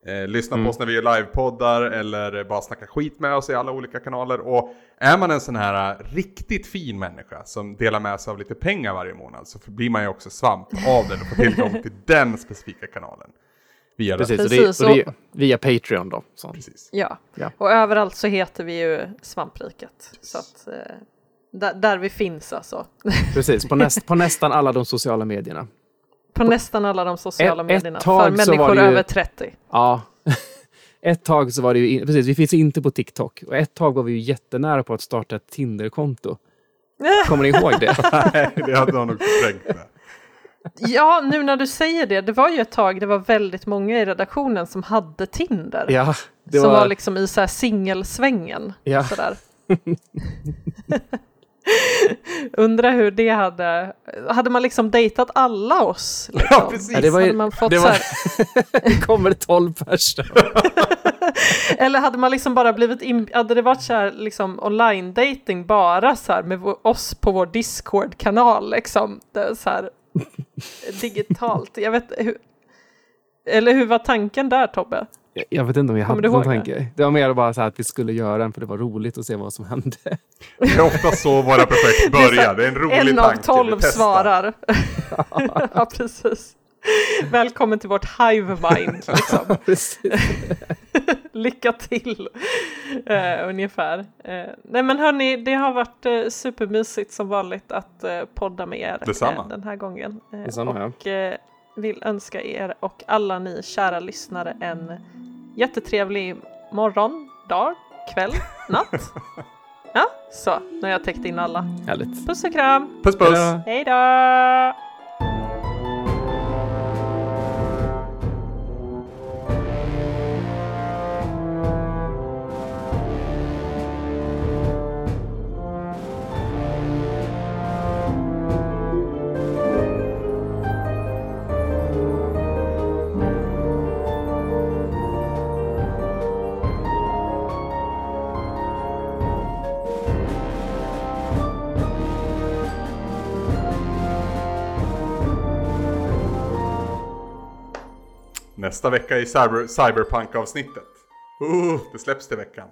Eh, lyssna Mm. på oss när vi gör livepoddar eller bara snacka skit med oss i alla olika kanaler. Och är man en sån här eh, riktigt fin människa som delar med sig av lite pengar varje månad så blir man ju också svamp av den och får tillgång till den specifika kanalen. Via Precis, den. och det, Precis, och det via Patreon då. Så. Precis. Ja. Ja. och överallt så heter vi ju Svampriket. Så att, eh, där, där vi finns alltså. Precis, på, näst, på nästan alla de sociala medierna. På nästan alla de sociala Ett- ett medierna. tag För så var människor ju- över 30. Ja. Ett tag så var det ju, precis, vi finns inte på TikTok. Och ett tag var vi ju jättenära på att starta ett Tinder-konto. Kommer ni ihåg det? Nej, det hade jag nog sprängt med. Ja, nu när du säger det. Det var ju ett tag, det var väldigt många i redaktionen som hade Tinder. Ja, det som var, var liksom i så här singelsvängen. Ja. Sådär. Undrar hur det hade... Hade man liksom dejtat alla oss? Liksom? Ja, precis. Ja, det var ju- hade man fått det så var- här, det kommer tolv personer. eller hade man liksom bara blivit in, hade det varit så här liksom online dating bara så här med oss på vår Discord-kanal liksom? Så här, digitalt. Jag vet hur, eller hur var tanken där Tobbe? Jag- Jag vet inte om jag Kommer hade någon ihåg det? tanke. Det var mer bara så här att vi skulle göra den för det var roligt att se vad som hände. Det är ofta så våra projekt börjar. Det är en rolig En tanke. av Vi tolv svarar. ja, precis. Välkommen till vårt hive mind. Liksom. Lycka till, eh, ungefär. Eh, nej men hörni, det har varit eh, supermysigt som vanligt att eh, podda med er Detsamma. den här gången. Detsamma, ja. och eh, vill önska er och alla ni kära lyssnare en jättetrevlig morgon, dag, kväll, natt. Ja, så, nu har jag täckt in alla. Härligt. Puss och kram! Puss puss! Hejdå. Hej då! Nästa vecka i cyber, Cyberpunk-avsnittet. Uh, det släpps till veckan.